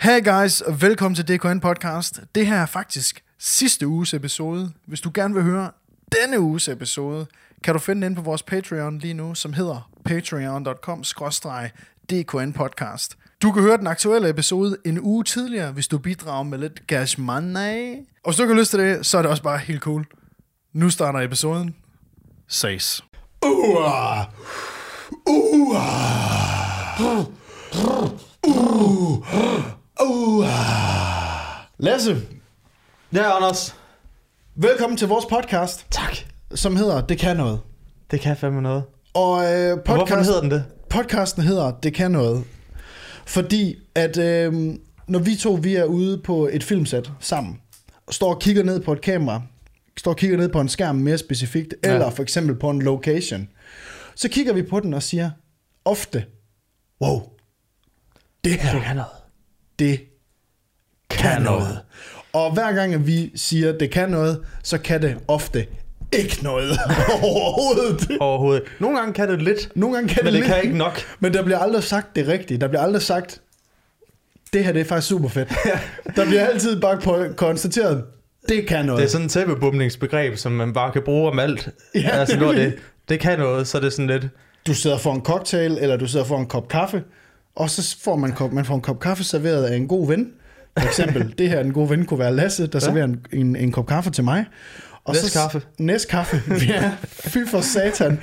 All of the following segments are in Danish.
Hey guys, og velkommen til DKN Podcast. Det her er faktisk sidste uges episode. Hvis du gerne vil høre denne uges episode, kan du finde den på vores Patreon lige nu, som hedder patreon.com DKN Podcast. Du kan høre den aktuelle episode en uge tidligere, hvis du bidrager med lidt cash money. Og hvis du ikke har lyst til det, så er det også bare helt cool. Nu starter episoden. Ses. Uh, uh, uh, Lasse, Ja, Anders. velkommen til vores podcast, Tak. som hedder Det kan noget. Det kan fandme noget. Og øh, Og hvorfor podcast, hedder den det? podcasten hedder Det kan noget, fordi at øh, når vi to vi er ude på et filmsæt sammen, og står og kigger ned på et kamera, står og kigger ned på en skærm mere specifikt, Ja. eller for eksempel på en location, så kigger vi på den og siger ofte, wow, det her, Det kan noget. Det kan noget. Og hver gang at vi siger, det kan noget, så kan det ofte ikke noget overhovedet. Overhovedet. Nogle gange kan det lidt, Nogle gange kan men det, det lidt, kan ikke nok. Men der bliver aldrig sagt det rigtige. Der bliver aldrig sagt, det her det er faktisk super fedt. der bliver altid bare på, konstateret, det kan noget. Det er sådan et tæppebumningsbegreb, som man bare kan bruge om alt. Ja, altså, når det, det kan noget, så er det sådan lidt... Du sidder for en cocktail, eller du sidder for en kop kaffe, og så får man, kop, man får en kop kaffe serveret af en god ven. For eksempel, det her en god ven kunne være Lasse, der ja. serverer en, en, en kop kaffe til mig. Og Næstkaffe. Så, næstkaffe, ja. Fy for satan.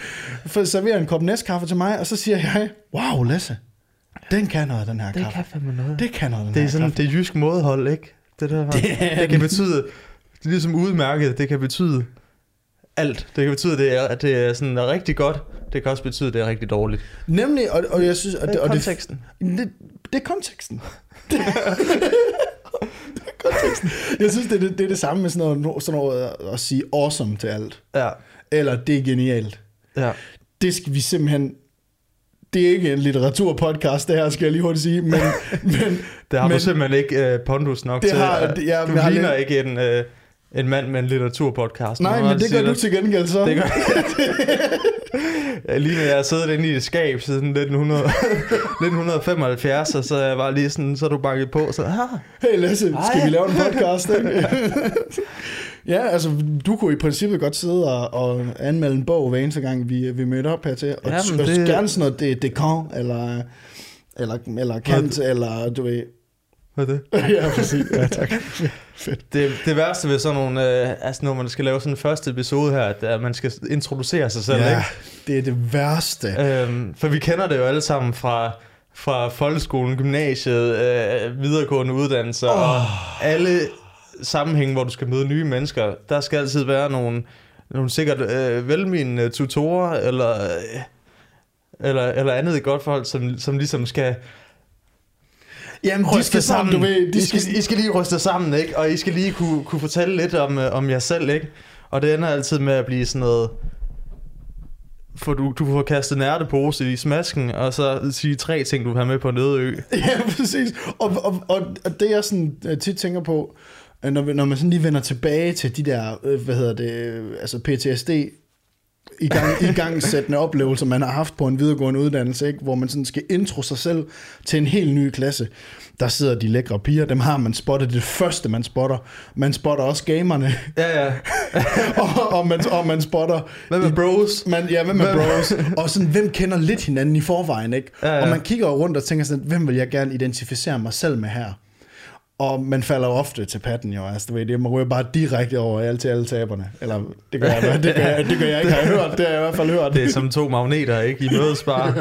For serverer en kop næstkaffe til mig, og så siger jeg, wow Lasse, den kan noget, den her Det kaffe. kan fandme noget. Det kan noget, den Det er her sådan kaffe. det er jysk mådehold, ikke? Det, der, det, er- det kan betyde, det er ligesom udmærket, det kan betyde alt. Det kan betyde, at det er, at det er sådan rigtig godt. Det kan også betyde, at det er rigtig dårligt. Nemlig, og, og jeg synes... Og Det er og konteksten. Det, det, det er konteksten. Det, det er konteksten. Jeg synes, det er det, det, er det samme med sådan noget, sådan noget at sige awesome til alt. Ja. Eller det er genialt. Ja. Det skal vi simpelthen... Det er ikke en litteraturpodcast, det her skal jeg lige hurtigt sige, men, men, Det har men du simpelthen ikke uh, pondus nok Det til. har- at- det- ja, du ligner lidt- ikke en, uh, en mand med en litteraturpodcast. nej, men det gør du til gengæld så. Det gør jeg. Lige når jeg har siddet inde i et skab siden 1900, 1975, og så er jeg bare lige sådan, så du banket på, så ah, Hey Lasse, skal Hej. vi lave en podcast? Ikke? ja, altså du kunne i princippet godt sidde og, og anmelde en bog hver eneste gang, vi, vi mødte op hertil. Og, Ja, og det- gerne sådan noget, det, det kan, eller, eller, eller Kant, eller du ved. Hvad er det? ja, præcis. Ja, tak. Fedt. Det, det værste ved sådan nogle, øh, altså når man skal lave sådan en første episode her, er, at man skal introducere sig selv, Ja, det er det værste. ikke? Øhm, for vi kender det jo alle sammen fra, fra folkeskolen, gymnasiet, øh, videregående uddannelser, oh. og alle sammenhænge, hvor du skal møde nye mennesker, der skal altid være nogle, nogle sikkert øh, velmenende tutorer, eller, øh, eller, eller andet i godt forhold, som, som ligesom skal Jamen, de skal sammen, du ved. De I, skal, I skal lige ryste sammen, ikke? Og I skal lige kunne, kunne fortælle lidt om, øh, om jer selv, ikke? Og det ender altid med at blive sådan noget... For du, du får kastet en ærtepose i smasken, og så sige tre ting, du vil have med på en ø. Ja, præcis. Og, og, og, og det jeg sådan øh, tit tænker på, øh, når, når man sådan lige vender tilbage til de der, øh, hvad hedder det, altså PTSD, i gang, i gangsættende oplevelser, man har haft på en videregående uddannelse, ikke? hvor man sådan skal intro sig selv til en helt ny klasse. Der sidder de lækre piger, dem har man spottet det første, man spotter. Man spotter også gamerne, Ja, ja. og, og, man, og man spotter... Hvad med bros? Man, ja, hvem er Hvem- bros? Og sådan, hvem kender lidt hinanden i forvejen, ikke? Ja, ja. Og man kigger rundt og tænker sådan, hvem vil jeg gerne identificere mig selv med her? Og man falder jo ofte til patten jo, altså du ved, det man ryger bare direkte over alt til alle taberne. Eller det gør jeg, det gør jeg, det gør jeg ikke, har jeg hørt, det har jeg i hvert fald hørt. Det er som to magneter, ikke? I mødes bare.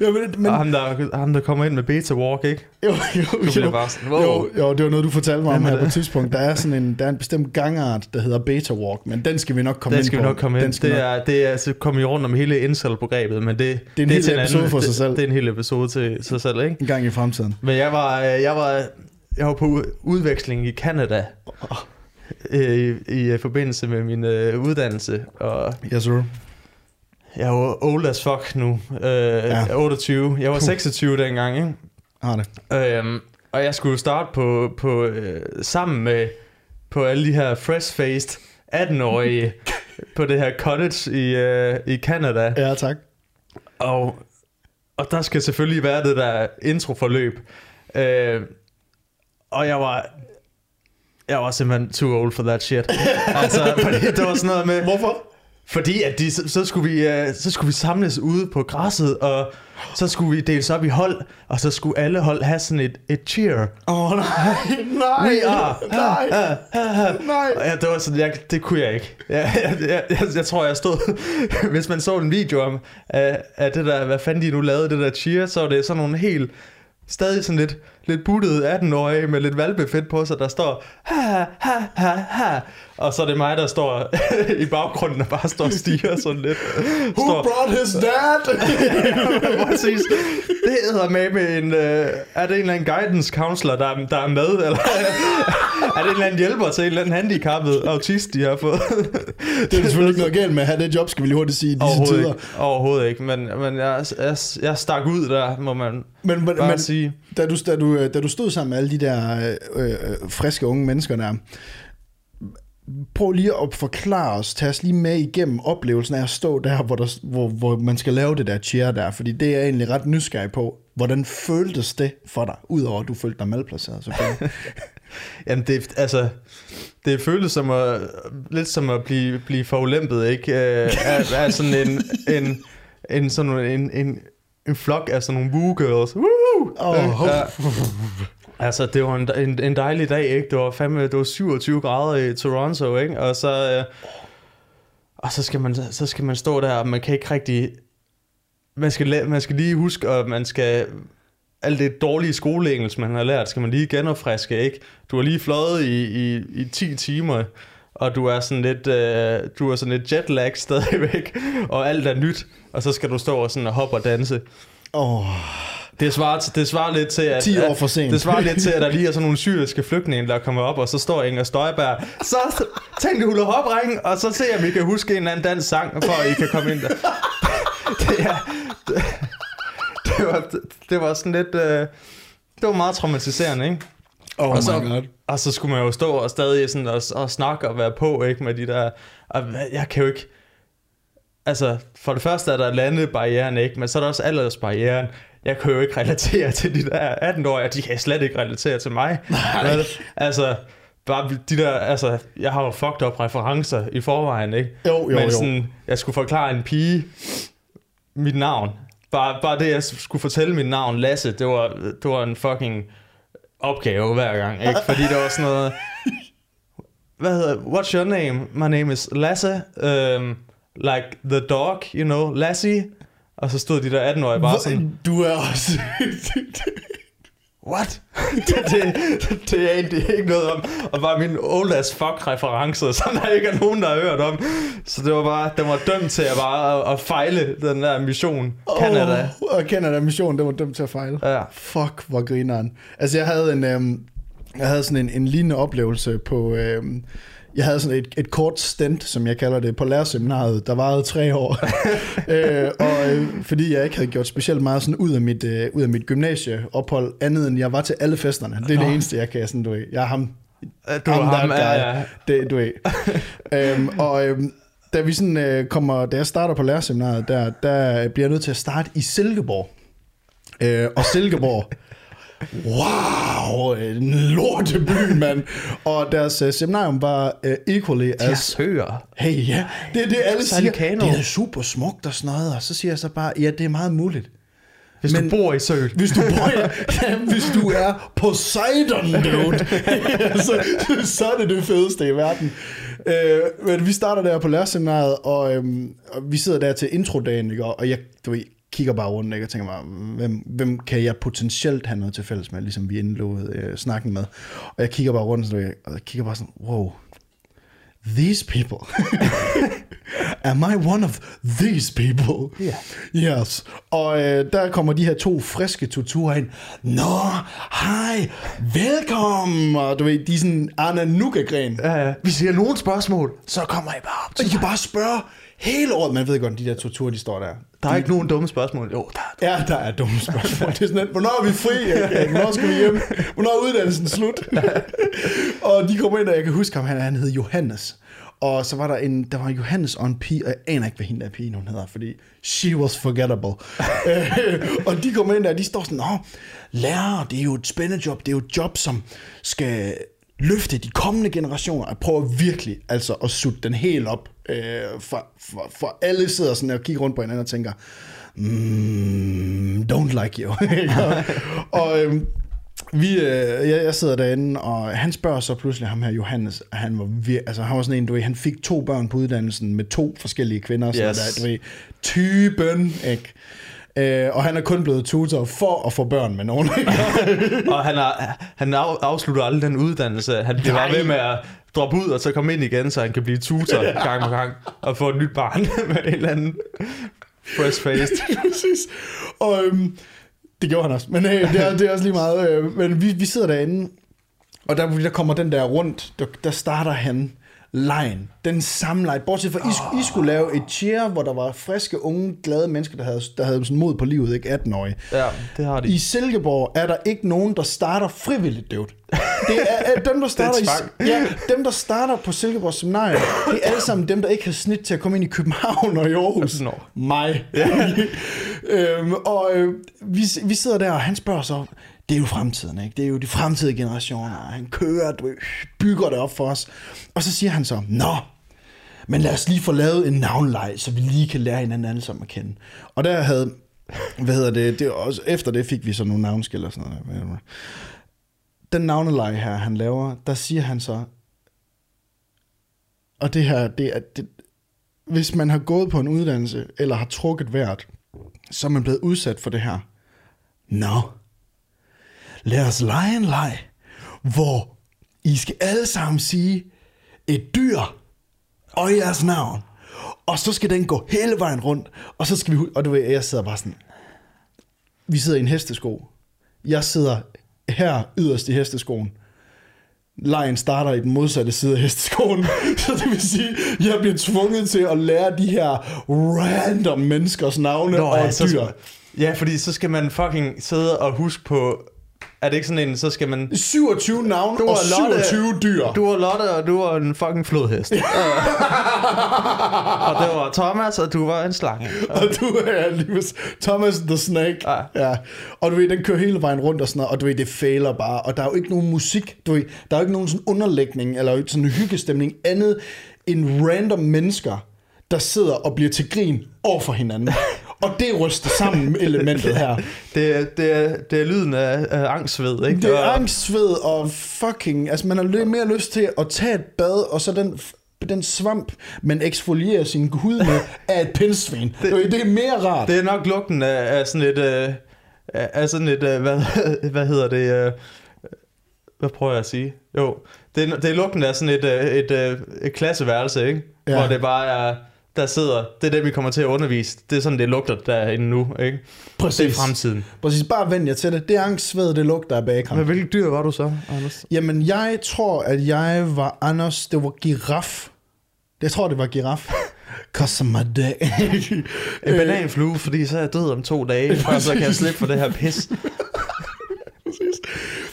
ja, men, men, Og ham der, ham, der kommer ind med beta walk, ikke? jo, jo, Du jo, bare sådan, wow. jo, jo, det var noget, du fortalte mig om er her på et det? tidspunkt. Der er sådan en, der er en bestemt gangart, der hedder beta walk, men den skal vi nok komme Den ind skal på. vi nok komme Den ind. skal Det nok- er, det er, så kommer vi rundt om hele incel-begrebet, men det, Det er en hel til episode anden- for sig det, selv. Det er en hel episode til sig selv, ikke? en gang i fremtiden. Men jeg var, jeg var, jeg var på ud- udveksling i Canada øh, i, i øh, forbindelse med min øh, uddannelse, og Yes, sir. jeg er jo old as fuck nu, øh, ja. 28. Jeg var Puh. 26 dengang, ikke? Har det. Øhm, og jeg skulle starte på, på øh, sammen med på alle de her fresh-faced 18-årige på det her cottage i, øh, i Canada. Ja, tak. Og, og der skal selvfølgelig være det der introforløb, Øh, og jeg var... Jeg var simpelthen too old for that shit. altså, fordi det var sådan noget med... Hvorfor? Fordi at de, så, så, skulle vi, øh, så skulle vi samles ude på græsset, og så skulle vi deles op i hold, og så skulle alle hold have sådan et, et cheer. Åh, oh, nej, nej, We are. nej, nej. Og ja, det var sådan, jeg, det kunne jeg ikke. Jeg, jeg, jeg, jeg, jeg tror, jeg stod... Hvis man så en video om, af, af det der, hvad fanden de nu lavede, det der cheer, så var det sådan nogle helt... Stadig sådan lidt, lidt puttet 18-årige med lidt valbefedt på sig, der står ha, ha, ha, ha. Og så er det mig, der står i baggrunden og bare står og stiger sådan lidt. Who Står, brought his dad? Præcis. Det hedder med med en... Øh, er det en eller anden guidance counselor, der, er- der er med? Eller er det en eller anden hjælper til en eller anden handicappet autist, de har fået? det er selvfølgelig ikke noget galt med at have det job, skal vi lige hurtigt sige i disse Overhovedet tider. ikke. Overhovedet ikke. Men, men jeg, jeg, jeg stak ud der, må man Men, men, bare men sige. da, du, da, du, da du stod sammen med alle de der øh, øh, friske unge mennesker der, prøv lige at forklare os, tag os lige med igennem oplevelsen af at stå der, hvor, der, hvor, hvor man skal lave det der cheer der, fordi det er jeg egentlig ret nysgerrig på. Hvordan føltes det for dig, udover at du følte dig malplaceret? selvfølgelig? Jamen, det, altså, det føles som at, lidt som at blive, blive forulæmpet, ikke? Øh, af, af sådan en, en, en, sådan en, en, en flok af sådan nogle woo girls. Woo! Ja. Altså, det var en, en, en dejlig dag, ikke? Det var, fandme, det var 27 grader i Toronto, ikke? Og så, øh, og så, skal man, så skal man stå der, og man kan ikke rigtig... Man skal, man skal lige huske, at man skal... Alt det dårlige skoleengelsk, man har lært, skal man lige genopfriske, ikke? Du har lige fløjet i, i, i 10 timer, og du er sådan lidt, øh, du er sådan lidt jetlag stadigvæk, og alt er nyt, og så skal du stå og sådan hoppe og danse. Åh, det svarer, det svarer lidt til, at... 10 år for sent. Det svarer lidt til, at der lige er sådan nogle syriske flygtninge, der kommer op, og så står Inger Støjberg. Så tænk hula hop og så se, om I kan huske en eller anden dansk sang, for at I kan komme ind der. Det, er, det, det, var, det var sådan lidt... Øh, det var meget traumatiserende, ikke? oh og, så, my god. og så skulle man jo stå og stadig sådan og, og snakke og være på, ikke, med de der... Og jeg kan jo ikke... Altså, for det første er der landebarrieren, ikke? Men så er der også aldersbarrieren. Jeg kan jo ikke relatere til de der 18-årige, de kan slet ikke relatere til mig. Nej. Altså, bare de der, altså, jeg har jo fucked up referencer i forvejen, ikke? Jo, jo, Men jo. sådan, jeg skulle forklare en pige mit navn. Bare, bare det, jeg skulle fortælle mit navn, Lasse, det var, det var en fucking opgave hver gang, ikke? Fordi det var sådan noget... Hvad hedder What's your name? My name is Lasse. Um, like the dog, you know, Lassie. Og så stod de der 18-årige bare sådan... Hvor- Du er også... What? det, det, det er egentlig ikke noget om. Og bare min old as fuck referencer, som der ikke er nogen, der har hørt om. Så det var bare, den var dømt til at bare at, at fejle den der mission. Canada. Oh, og Canada Mission, den var dømt til at fejle. Ja. Fuck, hvor grineren. Altså, jeg havde en... Øhm, jeg havde sådan en, en lignende oplevelse på... Øhm, jeg havde sådan et, et kort stint, som jeg kalder det, på lærerseminaret, der varede tre år. øh, og øh, fordi jeg ikke havde gjort specielt meget sådan ud af mit, øh, ud af mit gymnasieophold, andet end jeg var til alle festerne. Det er det Nå. eneste, jeg kan. Sådan, du ved. Jeg er ham. Du I'm var ham, ja, ja. Det, du ved. øhm, og øhm, da vi sådan øh, kommer, da jeg starter på lærerseminaret, der, der bliver jeg nødt til at starte i Silkeborg. Øh, og Silkeborg, wow, en lorteby, mand. Og deres øh, seminarium var øh, equally Jeg as... søger. Hey, ja, det er det, alle siger. kano. Det er super smukt og sådan noget. Og så siger jeg så bare, ja, det er meget muligt. Hvis Men- du bor i Søl. Hvis du, bor, ja, hvis du er Poseidon, dude, så, så er det det fedeste i verden. Øh, men vi starter der på lærerseminaret, og, øhm, og vi sidder der til introdagen, ikke? og jeg du ved, kigger bare rundt ikke? og tænker bare, hvem, hvem kan jeg potentielt have noget til fælles med, ligesom vi indlovede øh, snakken med. Og jeg kigger bare rundt, og jeg, og jeg kigger bare sådan, wow, these people. Am I one of these people? Ja. Yes. Og øh, der kommer de her to friske torturer ind. Nå, hej, velkommen. Og du ved, de er sådan Arne Nuka-gren. Ja, ja. Hvis I har nogen spørgsmål, så kommer I bare op Og til I kan mig. bare spørge hele året. Man ved godt, de der torturer, de står der. Der er ikke nogen dumme spørgsmål. Jo, der er Ja, der er dumme spørgsmål. Det er sådan, lidt, hvornår er vi fri? Erik? Hvornår skal vi hjem? Hvornår er uddannelsen slut? og de kommer ind, og jeg kan huske ham, han, han hed Johannes. Og så var der en, der var Johannes og en pige, og jeg aner ikke, hvad hende der pige hun hedder, fordi she was forgettable. Øh, og de kommer ind der, og de står sådan, Nå, lærer, det er jo et spændende job, det er jo et job, som skal løfte de kommende generationer. Jeg prøver virkelig altså at sutte den helt op, øh, for, for, for alle sidder sådan og kigger rundt på hinanden og tænker, mm, don't like you. og øhm, vi, øh, jeg, jeg sidder derinde, og han spørger så pludselig ham her, Johannes, han var, vir- altså, han var sådan en, du ved, han fik to børn på uddannelsen med to forskellige kvinder, Yes. der, du ved, typen, ikke? Øh, og han er kun blevet tutor for at få børn med nogen. Og han, er, han af, afslutter aldrig den uddannelse. Han bliver ved med at droppe ud og så komme ind igen, så han kan blive tutor gang på gang og få et nyt barn med en eller anden fresh faced. Præcis. Og øhm, det gjorde han også. Men øh, det, er, det er også lige meget. Øh, men vi, vi sidder derinde, og der, der kommer den der rundt, der, der starter han lejen. Den samme leg. Bortset fra, I, oh. I skulle lave et cheer, hvor der var friske, unge, glade mennesker, der havde, der havde sådan mod på livet, ikke 18-årige. Ja, det har de. I Silkeborg er der ikke nogen, der starter frivilligt døvt. Det er, er dem, der starter, i, ja, dem, der starter på Silkeborg Seminarium, det er alle sammen dem, der ikke har snit til at komme ind i København og i Aarhus. Nå. Mig. øhm, og øh, vi, vi sidder der, og han spørger så, det er jo fremtiden, ikke? Det er jo de fremtidige generationer. Han kører, du bygger det op for os. Og så siger han så, nå, men lad os lige få lavet en navnleg, så vi lige kan lære hinanden alle sammen at kende. Og der havde, hvad hedder det, det også, efter det fik vi så nogle navnskil og sådan noget. Den navneleje her, han laver, der siger han så, og det her, det er, det, hvis man har gået på en uddannelse, eller har trukket vejret, så er man blevet udsat for det her. Nå, lad os lege en leg, hvor I skal alle sammen sige et dyr og jeres navn. Og så skal den gå hele vejen rundt, og så skal vi... Og du ved, jeg sidder bare sådan... Vi sidder i en hestesko. Jeg sidder her yderst i hesteskoen. Lejen starter i den modsatte side af hesteskoen. Så det vil sige, jeg bliver tvunget til at lære de her random menneskers navne Nå, og dyr. Ja, fordi så skal man fucking sidde og huske på... Er det ikke sådan en, så skal man... 27 navne Du og er Lotte. 27 dyr. Du var Lotte, og du var en fucking flodhest. og det var Thomas, og du var en slange. Og du er lige Thomas the Snake. Ja. ja. Og du ved, den kører hele vejen rundt og sådan noget, og du ved, det fejler bare. Og der er jo ikke nogen musik, du ved, der er jo ikke nogen sådan underlægning, eller sådan en hyggestemning, andet end random mennesker, der sidder og bliver til grin over for hinanden. og det ryster sammen elementet her. Det, er- det, er, det er lyden af, af angstsved, ikke? Det er Og- angstsved og fucking... Altså, man har mere lyst til at tage et bad, og så den, den svamp, man eksfolierer sin hud med, af et pindsvin. Det, det er mere rart. Det er nok lugten af, af sådan et... Øh, af sådan et... Øh, hvad, hvad hedder det? Øh, hvad prøver jeg at sige? Jo, det er, det er lugten af sådan et, øh, et, et, et klasseværelse, ikke? Ja. Hvor det bare er... Der sidder... Det er det, vi kommer til at undervise. Det er sådan, det lugter derinde nu, ikke? Præcis. Det er fremtiden. Præcis, bare vend jer til det. Det er angstsved, det lugter af bacon. Men hvilket dyr var du så, Anders? Jamen, jeg tror, at jeg var Anders, det var giraf. Jeg tror, det var giraf. Cause my day. En bananflue, fordi så er jeg død om to dage, og så kan jeg slippe for det her pis.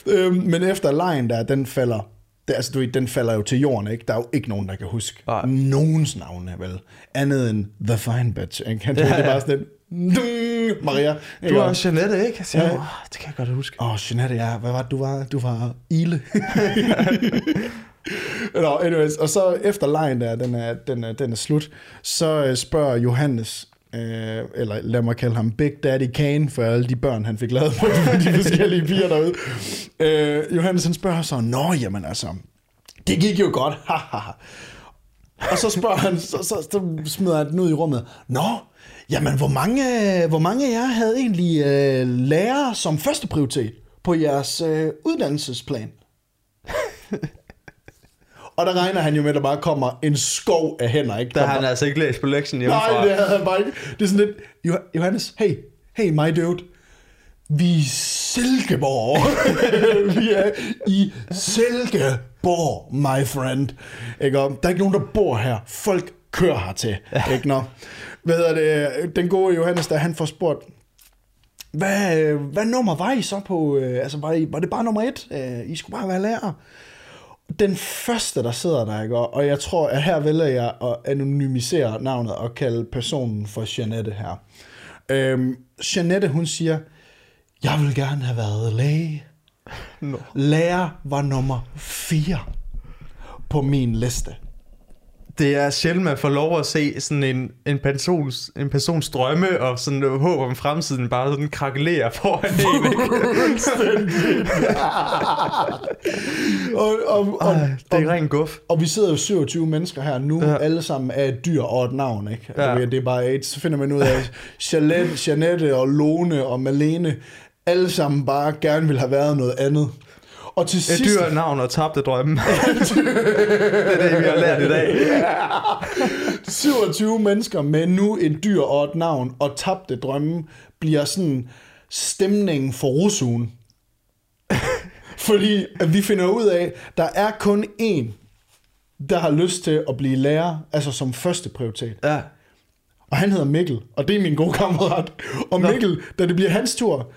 øhm, men efter lejen der, den falder, det, altså, du ved, den falder jo til jorden, ikke? Der er jo ikke nogen, der kan huske Nej. nogens navne, vel? Andet end The Fine Bitch, ikke? Du, ja, Ja, Det er bare sådan en, Maria. Du er Jeanette, ikke? Ja. ja. det kan jeg godt huske. Åh, oh, Jeanette, ja. Hvad var det, du var? Du var Ile. Nå, anyways. Og så efter lejen der, den er, den er, den er slut, så øh, spørger Johannes, øh, eller lad mig kalde ham Big Daddy Kane, for alle de børn, han fik lavet på de, forskellige piger derude. Øh, Johannes, han spørger så, Nå, jamen altså, det gik jo godt. Og så spørger han, så, så, så smider han den ud i rummet. Nå, jamen hvor mange, øh, hvor mange af jer havde egentlig øh, lærer som første prioritet på jeres øh, uddannelsesplan? Og der regner han jo med, at der bare kommer en skov af hænder, ikke? Der har Kommer- han altså ikke læst på lektien hjemmefra. Nej, det havde han bare ikke. Det er sådan lidt, "Jo- Johannes, hey, hey my dude. Vi er Silkeborg. vi er i Silkeborg, my friend. Ikke? Og der er ikke nogen, der bor her. Folk kører hertil. Ikke? Nå. Hvad hedder det? Den gode Johannes, der han får spurgt, hvad, øh, hvad nummer var I så på? øh, Altså, var, I, var det bare nummer et? Øh, I skulle bare være lærer. Den første, der sidder der, ikke? Og- jeg tror, at her vælger jeg at anonymisere navnet og kalde personen for Jeanette her. Øhm, Jeanette, hun siger, jeg vil gerne have været læge. Nå. Lærer var nummer 4 på min liste. Det er sjældent, man får lov at se sådan en, en, persons, en persons drømme og sådan håb om fremtiden bare sådan krakelere foran en, ikke? og, og, og, Ej, det er ren guf. og vi sidder jo 27 mennesker her nu, Ja. alle sammen er et dyr og et navn, ikke? Ja. Ja. Det er bare et, så finder man ud af, Jeanette, Jeanette og Lone og Malene, alle sammen bare gerne vil have været noget andet. Og til Et sidst... dyr navn og tabte drømme. det er det, vi har lært i dag. 27 mennesker med nu et dyr og et navn og tabte drømme bliver sådan stemningen for rusugen. Fordi vi finder ud af, der er kun én, der har lyst til at blive lærer, altså som første prioritet. Ja. Og han hedder Mikkel, og det er min gode kammerat. Og Nå. Mikkel, da det bliver hans tur,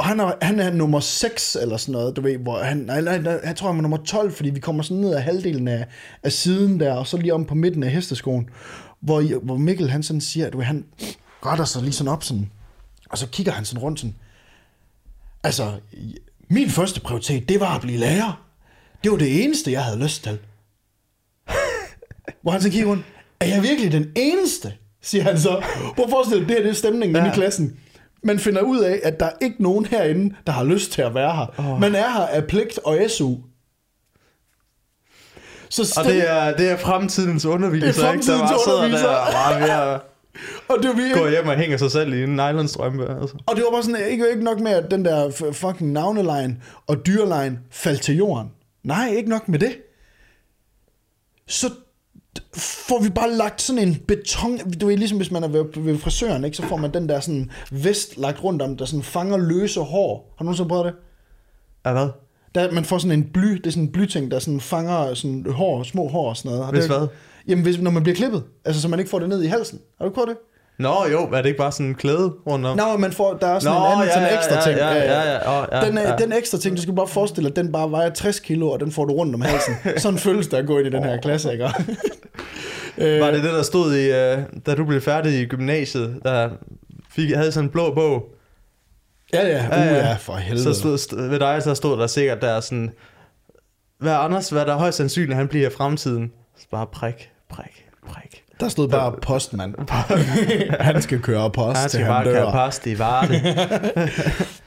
og han er, han er nummer 6 eller sådan noget, du ved, hvor han, nej, nej, nej, jeg tror han er nummer 12, fordi vi kommer sådan ned af halvdelen af, af siden der, og så lige om på midten af hesteskoen, hvor, hvor Mikkel han sådan siger, du ved, han retter sig lige sådan op sådan, og så kigger han sådan rundt sådan, altså, min første prioritet, det var at blive lærer. Det var det eneste, jeg havde lyst til. Hvor han så kigger rundt, er jeg virkelig den eneste? Siger han så. Prøv at forestille dig, det her det er stemningen ja. i klassen. Man finder ud af, at der er ikke nogen herinde, der har lyst til at være her. Oh. Man er her af pligt og SU. Så Og stem... det er, det er fremtidens underviser, Det er ikke? Der fremtidens bare underviser. der og bare ved at og det var vi gå hjem og hænger sig selv i en nylonstrømpe. Altså. Og det var bare sådan, ikke, ikke nok med, at den der fucking navnelejen og dyrelejen faldt til jorden. Nej, ikke nok med det. Så får vi bare lagt sådan en beton... Du ved, ligesom hvis man er ved, ved frisøren, ikke, så får man den der sådan vest lagt rundt om, der sådan fanger løse hår. Har du nogensinde prøvet det? Ja, hvad? Der, man får sådan en bly, det er sådan en blyting, der sådan fanger sådan hår, små hår og sådan noget. Har Hvis det, hvad? Jamen, hvis, når man bliver klippet. Altså, så man ikke får det ned i halsen. Har du prøvet det? Nå jo, er det ikke bare sådan en klæde rundt om? Nå, man får, der er sådan Nå, en anden ja, sådan ja, ekstra ja, ting. ja, ja, ja, åh, ja, den, ja. ja. den ekstra ting, du skal bare forestille dig, at den bare vejer 60 kilo, og den får du rundt om halsen. Sådan føles det at gå ind i den her klasse, ikke? Øh, Var det det, der stod i, da du blev færdig i gymnasiet, der fik, havde sådan en blå bog? Ja, ja, uh, ja, ja, for helvede. Så stod, stod, ved dig, så stod der sikkert der sådan, hvad Anders, hvad der er højst sandsynligt, han bliver i fremtiden? Så bare prik, prik, prik. Der stod bare postmand. han skal køre post Han til skal han bare dør. køre post i Varde.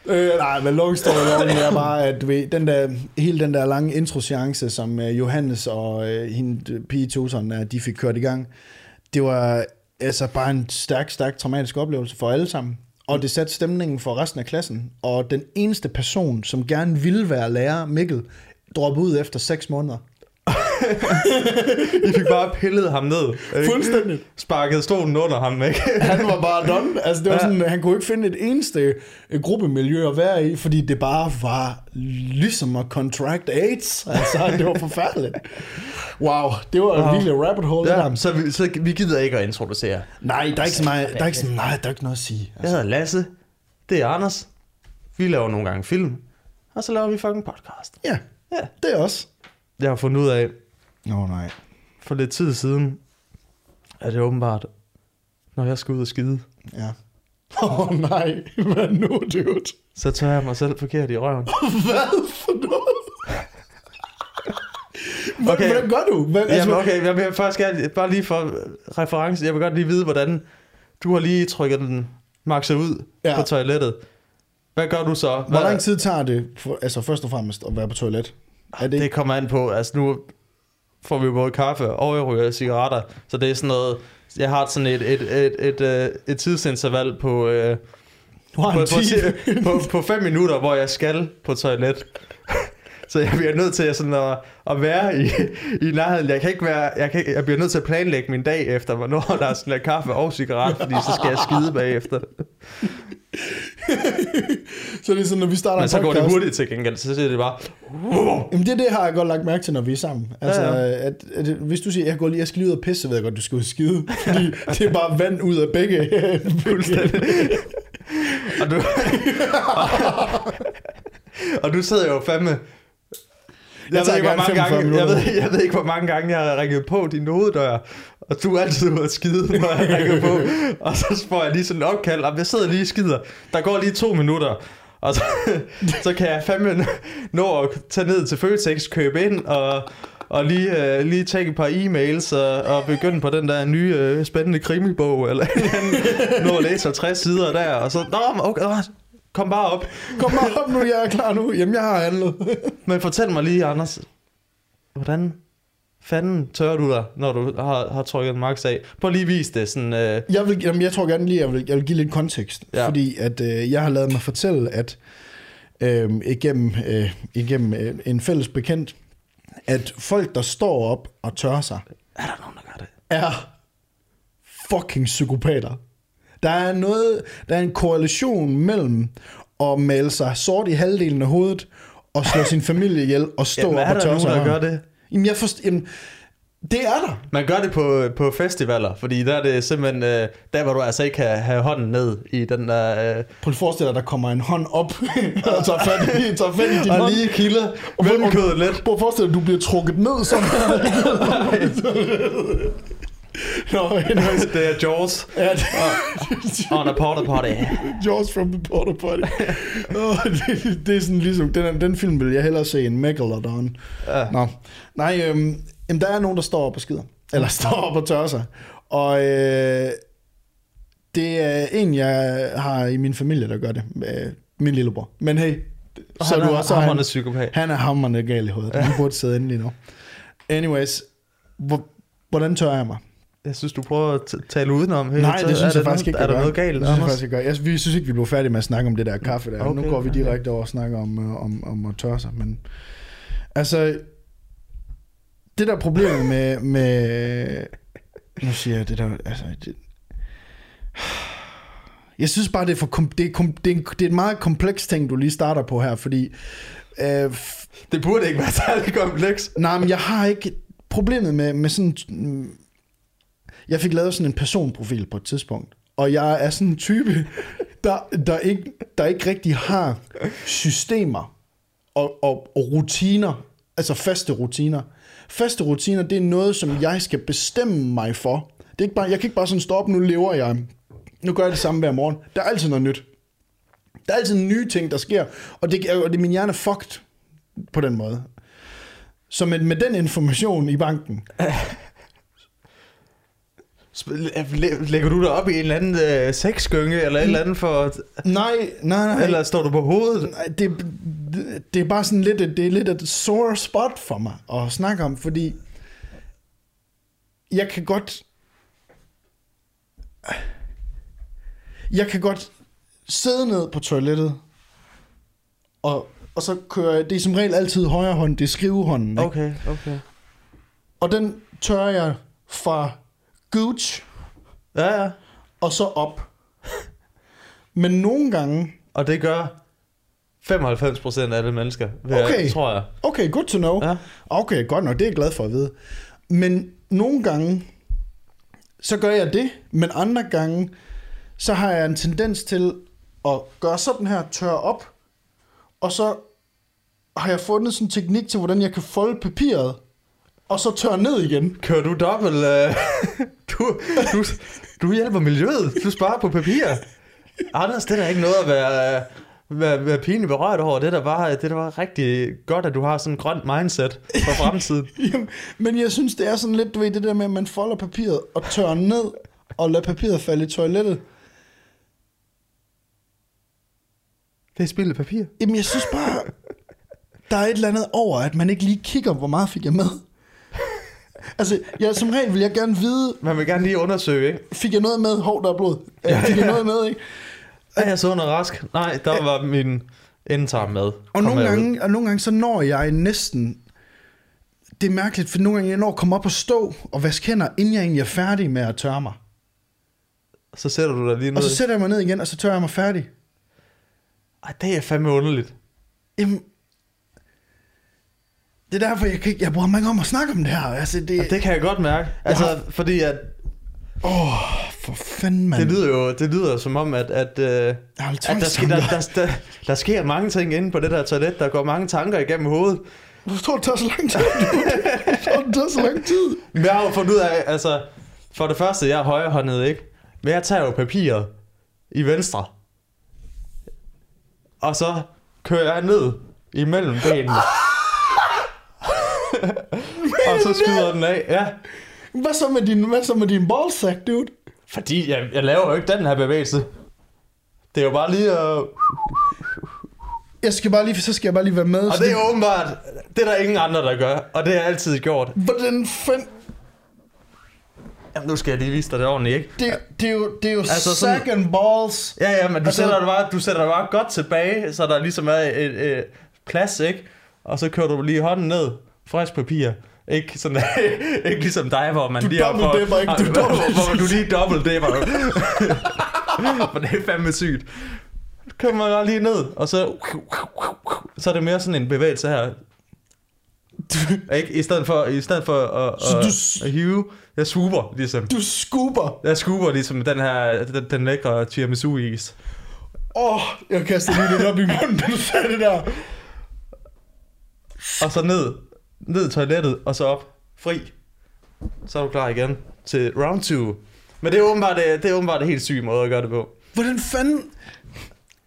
Øh, nej, men long story long er bare, at du ved, den der, hele den der lange introseance, som uh, Johannes og uh, hende, pige Tosen, uh, de fik kørt i gang, det var altså bare en stærk, stærk traumatisk oplevelse for alle sammen. Og det satte stemningen for resten af klassen. Og den eneste person, som gerne ville være lærer, Mikkel, droppede ud efter 6 måneder. I fik bare pillet ham ned. ikke? Fuldstændig. Sparket stolen under ham, ikke? Han var bare done. Altså, det var Ja. sådan, han kunne ikke finde et eneste øh, gruppemiljø at være i, fordi det bare var ligesom at contract AIDS. Altså, det var forfærdeligt. Wow, det var wow. Virkelig rabbit hole, ja. der. så, vi, så vi gider ikke at introducere. Nej, der er ikke så meget, der er ikke så, nej, der er ikke noget at sige. Jeg hedder Lasse. Det er Anders. Vi laver nogle gange film. Og så laver vi fucking podcast. Ja, Ja. det er også. Jeg har fundet ud af, Åh oh, nej. for lidt tid siden, at det åbenbart, når jeg skal ud og skide, Ja. Åh oh, nej, hvad nu, dude? så tager jeg mig selv forkert i røven. Hvad for noget? Hvad, Okay. Hvordan gør du? Hvad, altså, Jamen okay, jeg vil først gerne, bare lige for reference, jeg vil godt lige vide, hvordan du har lige trykket den makset ud Ja. på toilettet. Hvad gør du så? Hvor Hvad, lang tid tager det, for, altså først og fremmest, at være på toilet? Er det, Det kommer an på, altså nu får vi både kaffe og jeg ryger cigaretter, så det er sådan noget, jeg har sådan et, et, et, et, et, et tidsinterval på, øh, på, på, på, på fem minutter, hvor jeg skal på toilet. Så jeg bliver nødt til sådan at, at være i, i nærheden. Jeg, kan ikke være, jeg, kan, jeg bliver nødt til at planlægge min dag efter, hvornår der er sådan kaffe og cigaret, fordi så skal jeg skide bagefter. Så det er sådan, når vi starter Men en så går det hurtigt til gengæld, så siger det bare, Jamen det, det har jeg godt lagt mærke til, når vi er sammen. Altså, ja, ja. At, at, hvis du siger, jeg, går lige, jeg skal lige ud og pisse, så ved jeg godt, du skal ud og skide. Fordi det er bare vand ud af begge. Fuldstændig. og du... og du sidder jo fandme... Jeg, ved tager ikke, hvor mange 45 gange, jeg, ved, jeg ved ikke, hvor mange gange jeg har ringet på din hoveddør, og du er altid ude at skide, når jeg ringer på. Og så får jeg lige sådan en opkald, og jeg sidder lige og skider. Der går lige to minutter, og så, så kan jeg fandme nå at tage ned til Føtex, købe ind, og, og lige, øh, lige tjekke et par e-mails, og, og begynde på den der nye øh, spændende krimibog, eller en eller anden, nå at læse 50 sider der, og så, nå, okay, kom bare op. Kom bare op nu, jeg er klar nu. Jamen, jeg har handlet. Men fortæl mig lige, Anders, hvordan fanden tør du dig, når du har, har trykket max af? Prøv lige at vise det sådan... Øh, Jeg, vil, jamen, jeg tror gerne lige, jeg vil, jeg vil give lidt kontekst. Ja. Fordi at øh, jeg har lavet mig fortælle, at øh, igennem, øh, igennem øh, en fælles bekendt, at folk, der står op og tør sig, er der nogen, der gør det? er fucking psykopater. Der er noget, der er en korrelation mellem at male sig sort i halvdelen af hovedet, og slå sin familie ihjel, og stå Jamen, op er og der tørre nogen, sig der i gør hånden. det? Jamen, jeg forst... Jamen, det er der. Man gør det på, på festivaler, fordi der er det simpelthen... Øh, der, hvor du altså ikke kan have hånden ned i den der... Øh, Prøv at forestille dig, der kommer en hånd op og tager fat i, tager fat i din og hånd. lige kilder Og hvor- kødet lidt. Prøv at forestille dig, du bliver trukket ned sådan her. Nå, anyways. Det er Jaws Ja, det, on a porta potty. Jaws from the Porta Potty. Oh, det, det, er sådan ligesom, den, den film vil jeg hellere se end Megalodon. Ja. Nå, nej, øhm, jamen, der er nogen, der står op og skider. Eller står op og tørrer sig. Og øh, det er en, jeg har i min familie, der gør det. Øh, min lillebror. Men hey, Og så han er du også han, psykopat. han er hammerende gal i hovedet. Han burde sidde inde lige nu. Anyways, hvor, hvordan tør jeg mig? Jeg synes, du prøver at tale udenom. Hey, Nej, det synes jeg faktisk ikke, Er der noget galt, Det synes jeg gør. Jeg, vi synes ikke, vi blev færdige med at snakke om det der kaffe der. Okay, nu går vi direkte over og snakker om, øh, om, om at tørre sig. Men, altså, det der problemet med, med nu siger jeg det der, altså, det, jeg synes bare, det er, for, kom, det, er, kom, det, er, en- det er et meget kompleks ting, du lige starter på her, fordi øh, f- Det burde ikke være særlig kompleks. Nej, men jeg har ikke... Problemet med, med sådan... Jeg fik lavet sådan en personprofil på et tidspunkt, og jeg er sådan en type, der, der, ikke, der ikke rigtig har systemer og, og, og rutiner, altså faste rutiner. Faste rutiner, det er noget, som jeg skal bestemme mig for. Det er ikke bare, jeg kan ikke bare sådan stoppe, nu lever jeg. Nu gør jeg det samme hver morgen. Der er altid noget nyt. Der er altid nye ting, der sker, og det, og det min hjerne er fucked på den måde. Så med, med den information i banken, Lægger du dig op i en eller anden øh, sexgynge, eller et eller andet for... nej, nej, nej, Eller står du på hovedet? nej det, det, det er bare sådan lidt, et- det er lidt et sore spot for mig at snakke om, fordi jeg kan godt, jeg kan godt sidde ned på toilettet, og, og så kører jeg, det er som regel altid højre hånd, det er skrivehånden, ikke? Okay, okay. og den tørrer jeg fra Gooch Ja, ja. og så op. Men nogle gange, Og det gør 95% af alle mennesker, Okay. jeg, tror jeg. okay, good to know. Ja. Okay, godt nok, det er jeg glad for at vide. Men nogle gange, så gør jeg det, men andre gange, så har jeg en tendens til at gøre sådan her, tørre op, og så har jeg fundet sådan en teknik til, hvordan jeg kan folde papiret, og så tørre ned igen. Kører du dobbelt? Øh, du, du, du hjælper miljøet. Du sparer på papir. Anders, det er da ikke noget at være, være, være pinligt berørt over. Det er da bare, det bare rigtig godt, at du har sådan en grønt mindset for fremtiden. Jamen, men jeg synes, det er sådan lidt, du ved, det der med, at man folder papiret og tørrer ned, og lader papiret falde i toilettet. Det er spillet papir. Jamen, jeg synes bare, der er et eller andet over, at man ikke lige kigger, hvor meget fik jeg med. Altså, jeg, som regel vil jeg gerne vide, Man vil gerne lige undersøge, ikke? fik jeg noget med? Hov, der er blod. Ja, fik jeg noget med, ikke? Er jeg sund og rask? Nej, der var min indtarm med. Og Kom nogle, gange, og nogle gange, så når jeg næsten... Det er mærkeligt, for nogle gange, jeg når at komme op og stå og vaske hænder, inden jeg egentlig er færdig med at tørre mig. Så sætter du dig lige ned. Og så sætter jeg mig ned igen, og så tørrer jeg mig færdig. Ej, det er fandme underligt. Jamen, det er derfor, jeg, kan, ikke- jeg bruger mange om at snakke om det her. Altså, det, Og det kan jeg godt mærke. Altså, har- fordi at Åh, for fanden, mand. det lyder jo det lyder som om, at, at, øh, at der, sker, der, der, der, der sker mange ting inde på det der toilet. Der går mange tanker igennem hovedet. Hvorfor tror du, det tager så lang tid? Hvorfor du, det tager så lang tid? Men jeg har jo fundet ud af, altså, for det første, jeg er højrehåndet, ikke? Men jeg tager jo papiret i venstre. Og så kører jeg ned imellem benene. Og så skyder den af, ja. Hvad så med din, hvad så med din ballsack, dude? Fordi jeg, jeg laver jo ikke den her bevægelse. Det er jo bare lige at... Jeg skal bare lige, så skal jeg bare lige være med. Og det er jo åbenbart, det er der ingen andre, der gør. Og det har jeg altid gjort. Hvordan fanden... Jamen, nu skal jeg lige vise dig det ordentligt, ikke? Det, det, er jo, det er jo Altså sådan- sack and balls. Ja, ja, men du, Altså- sætter dig bare, du sætter dig bare godt tilbage, så der ligesom er et, et plads, ikke? Og så kører du lige hånden ned, frisk papir. Ikke, sådan, ikke ligesom dig, hvor man Du lige er oppe dobbeltdipper, ikke? Du hvor, dobbelt- hvor, du lige dobbeltdipper. For det er fandme sygt. Så kører man bare lige ned, og så... Så er det mere sådan en bevægelse her. Ikke? I stedet for, i stedet for at, Så at, du at hive, jeg swooper ligesom. Du scooper. Jeg scooper ligesom den her, den, den lækre tiramisu-is. Åh, oh, jeg kaster lige lidt op i munden, da du sagde det der. Og så ned, ned i toilettet, og så op. Fri. Så er du klar igen til round 2. Men det er åbenbart det, det, er åbenbart det helt syge måde at gøre det på. Hvordan fanden...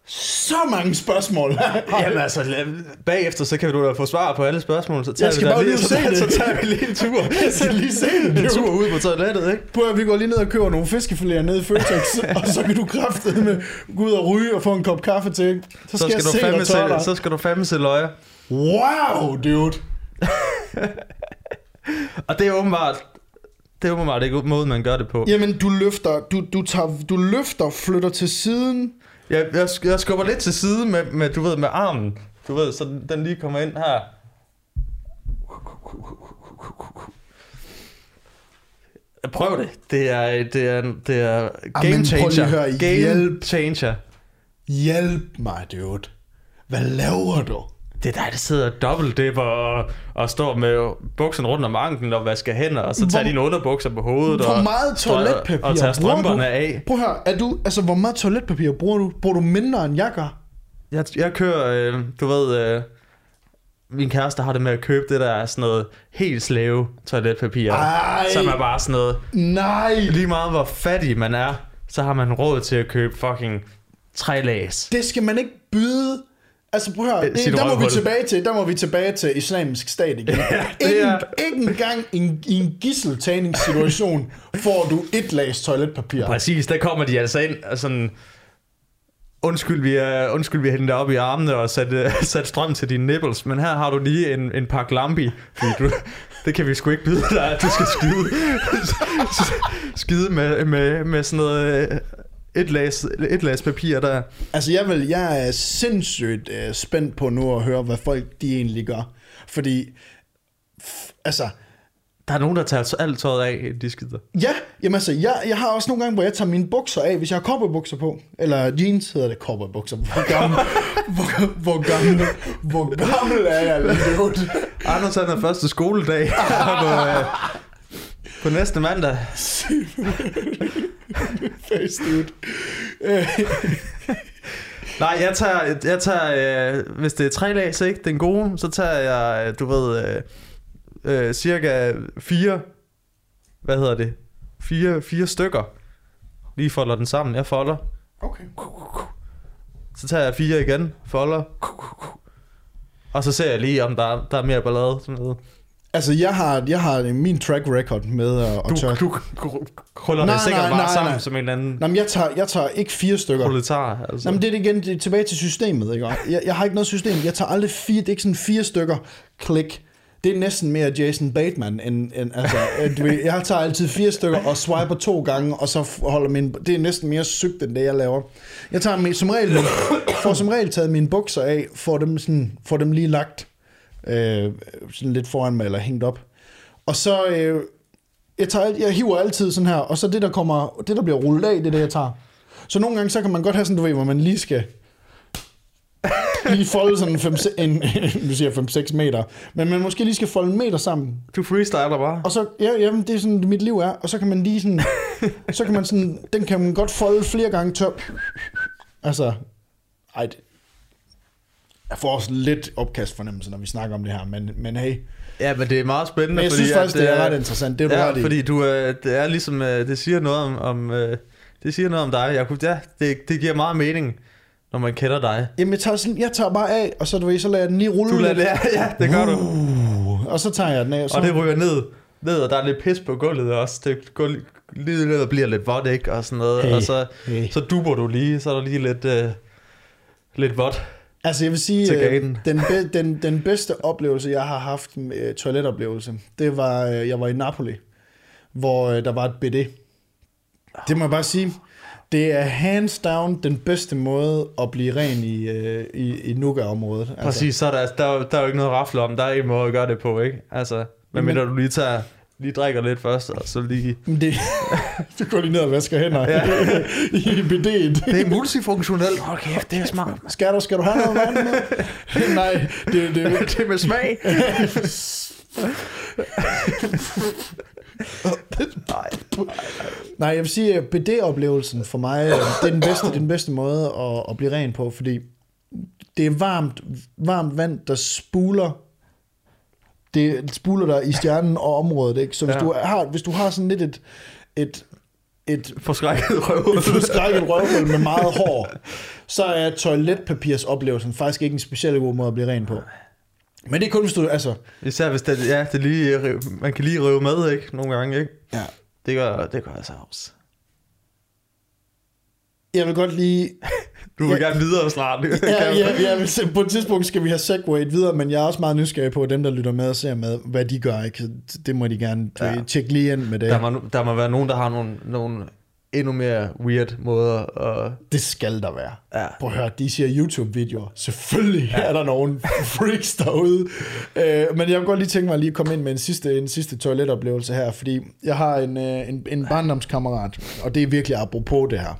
Så mange spørgsmål. Jamen altså, bagefter så kan du da få svar på alle spørgsmål. Så tager Jeg skal vi bare lige, så, se det. så tager vi lige en tur. Jeg skal lige se det. en tur ud på toilettet, ikke? Prøv at vi går lige ned og køber nogle fiskefiléer nede i Føtex, og så kan du kraftedeme med gå ud og ryge og få en kop kaffe til. Så Så skal, skal, jeg du fandme se, så skal du fandme se løje. Wow, dude. Og det er åbenbart, det er åbenbart ikke måden, man gør det på. Jamen, du løfter, du, du, tager, du løfter, flytter til siden. Jeg, jeg, jeg skubber lidt til side med, med, du ved, med armen. Du ved, så den, den lige kommer ind her. Prøv det. Det er, det er, det er game Amen, prøv lige changer. høre. Game Hjælp. changer. Hjælp mig, dude. Hvad laver du? Det er dig, der sidder og dobbeltdipper og, og står med bukserne rundt om anklen og vasker hænder, og så tager Hvor- dine underbukser på hovedet Hvor og, meget toiletpapir og tager bruger du? strømperne af. Prøv høre, er du, altså, hvor meget toiletpapir bruger du? Bruger du mindre end jeg gør? Jeg, jeg kører, øh, du ved, øh, min kæreste har det med at købe det der sådan noget helt slave toiletpapir. Ej. Som er bare sådan noget, Nej, lige meget hvor fattig man er, så har man råd til at købe fucking tre lags. det skal man ikke byde. Altså prøv at høre, Øh, det, der må vi tilbage til, der må vi tilbage til islamisk stat igen. det ikke, er- ikke engang i en, en gisseltagningssituation får du et lags toiletpapir. Præcis, der kommer de altså ind og sådan... Undskyld, vi er, undskyld, vi hældte dig op i armene og sat, uh, sat strøm til dine nipples, men her har du lige en, en pakke lambi, fordi du, det kan vi sgu ikke byde dig, at du skal skide, skide med, med, med sådan noget øh, et lags, et lags papir der. Altså jeg, vil, jeg er sindssygt uh, spændt på nu at høre, hvad folk de egentlig gør. Fordi, altså, Der er nogen, der tager alt tøjet af, de skider. ja, jamen altså, jeg, jeg har også nogle gange, hvor jeg tager mine bukser af, hvis jeg har cowboybukser på, eller jeans hedder det cowboybukser. Hvor gammel, hvor, hvor, gammel, hvor gammel er jeg dude? Anders han er første skoledag på, øh, på næste mandag. Face, dude. Nej, jeg tager, jeg tager øh, hvis det er tre lag, så ikke den gode, så tager jeg, øh, du ved, øh, øh, cirka fire, hvad hedder det, fire, fire stykker. Lige folder den sammen, jeg folder. Okay. Så tager jeg fire igen, folder. Og så ser jeg lige, om der er, der er mere ballade. Sådan noget. Altså, jeg har, jeg har min track record med at, at Du, du krøller Nej, det sikkert nej, bare nej, sammen nej. som en eller anden Nå, men jeg tager, jeg tager ikke fire stykker. proletar. Altså. Nå, men det er igen det er tilbage til systemet, ikke? Jeg, jeg har ikke noget system. Jeg tager aldrig fire, det er ikke sådan fire stykker klik. Det er næsten mere Jason Bateman, end, end altså, du ved, jeg tager altid fire stykker og swiper to gange, og så holder min, det er næsten mere sygt, end det jeg laver. Jeg tager min, som regel, får som regel taget mine bukser af, får dem, sådan, får dem lige lagt øh, sådan lidt foran mig, eller hængt op. Og så, øh, jeg, tager, jeg hiver altid sådan her, og så det, der kommer, det, der bliver rullet af, det er det, jeg tager. Så nogle gange, så kan man godt have sådan, du ved, hvor man lige skal lige folde sådan 5, en, nu siger jeg 5-6 meter, men man måske lige skal folde en meter sammen. Du freestyler bare. Og så, ja, jamen, det er sådan, mit liv er, og så kan man lige sådan, så kan man sådan, den kan man godt folde flere gange tør. Altså, ej, det, Jeg får også lidt opkast fornemmelse, når vi snakker om det her, men, men hey. Ja, men det er meget spændende. Men jeg fordi synes faktisk, at, det er ret interessant. Det er du ja, i. fordi du, øh, det er ligesom, øh, det siger noget om, om øh, det siger noget om dig. Jeg kunne, ja, det, det giver meget mening, når man kender dig. Jamen, jeg tager, sådan, jeg tager bare af, og så, du ved, så lader jeg den lige rulle Du lader, ja, ja, det gør du. Uh, og så tager jeg den af. Og, så, Og det ryger ned, ned, og der er lidt pis på gulvet også. Det går li- lige ned og bliver lidt vådt, ikke? Og sådan noget. Hey, og så, hey. så duber du lige, så er der lige lidt, øh, lidt vådt. Altså jeg vil sige, øh, den, be, den, den bedste oplevelse, jeg har haft med øh, toiletoplevelse, det var, øh, jeg var i Napoli, hvor øh, der var et BD. Det må jeg bare sige. Det er hands down den bedste måde at blive ren i, øh, i, i Nuga-området. Altså, Præcis, så er der, der, der er jo ikke noget rafle om. Der er en måde at gøre det på, ikke? Altså, hvad Men- mindre du lige tager, lige drikker lidt først, og så lige... Det, du går lige ned og vasker hænder Ja. i BD'et. Det er multifunktionelt. Hold kæft, det er smart. Skal du, skal du have noget vand med? Nej, det, det, det er med smag. Nej. Nej, jeg vil sige, at BD-oplevelsen for mig, øh, det er den bedste, den bedste måde at, at blive ren på, fordi det er varmt, varmt vand, der spuler det spuler der i stjernen og området, ikke? Så hvis, Ja. du har, hvis du har sådan lidt et, et, et, Forskrækket røv. et forskrækket røvhul med meget hår, så er toiletpapirsoplevelsen faktisk ikke en specielt god måde at blive ren på. Men det er kun, hvis du, altså, Især hvis det, ja, det lige, man kan lige rive med, ikke? Nogle gange, ikke? ja. Det gør, det gør altså også. Jeg vil godt lige Du vil Ja. gerne videre snart. ja, ja, ja, på et tidspunkt skal vi have segwayet videre, men jeg er også meget nysgerrig på dem, der lytter med og ser med, hvad de gør. Ikke? Det må de gerne Ja. tjekke lige ind med det. Der må, der må være nogen, der har nogle, nogle endnu mere weird måder at... Det skal der være. Ja. Prøv at høre, de siger YouTube-videoer. Selvfølgelig ja. er der nogle freaks derude. Øh, men jeg vil godt lige tænke mig at lige komme ind med en sidste, en sidste toiletoplevelse her, fordi jeg har en, øh, en, en barndomskammerat, og det er virkelig apropos det her.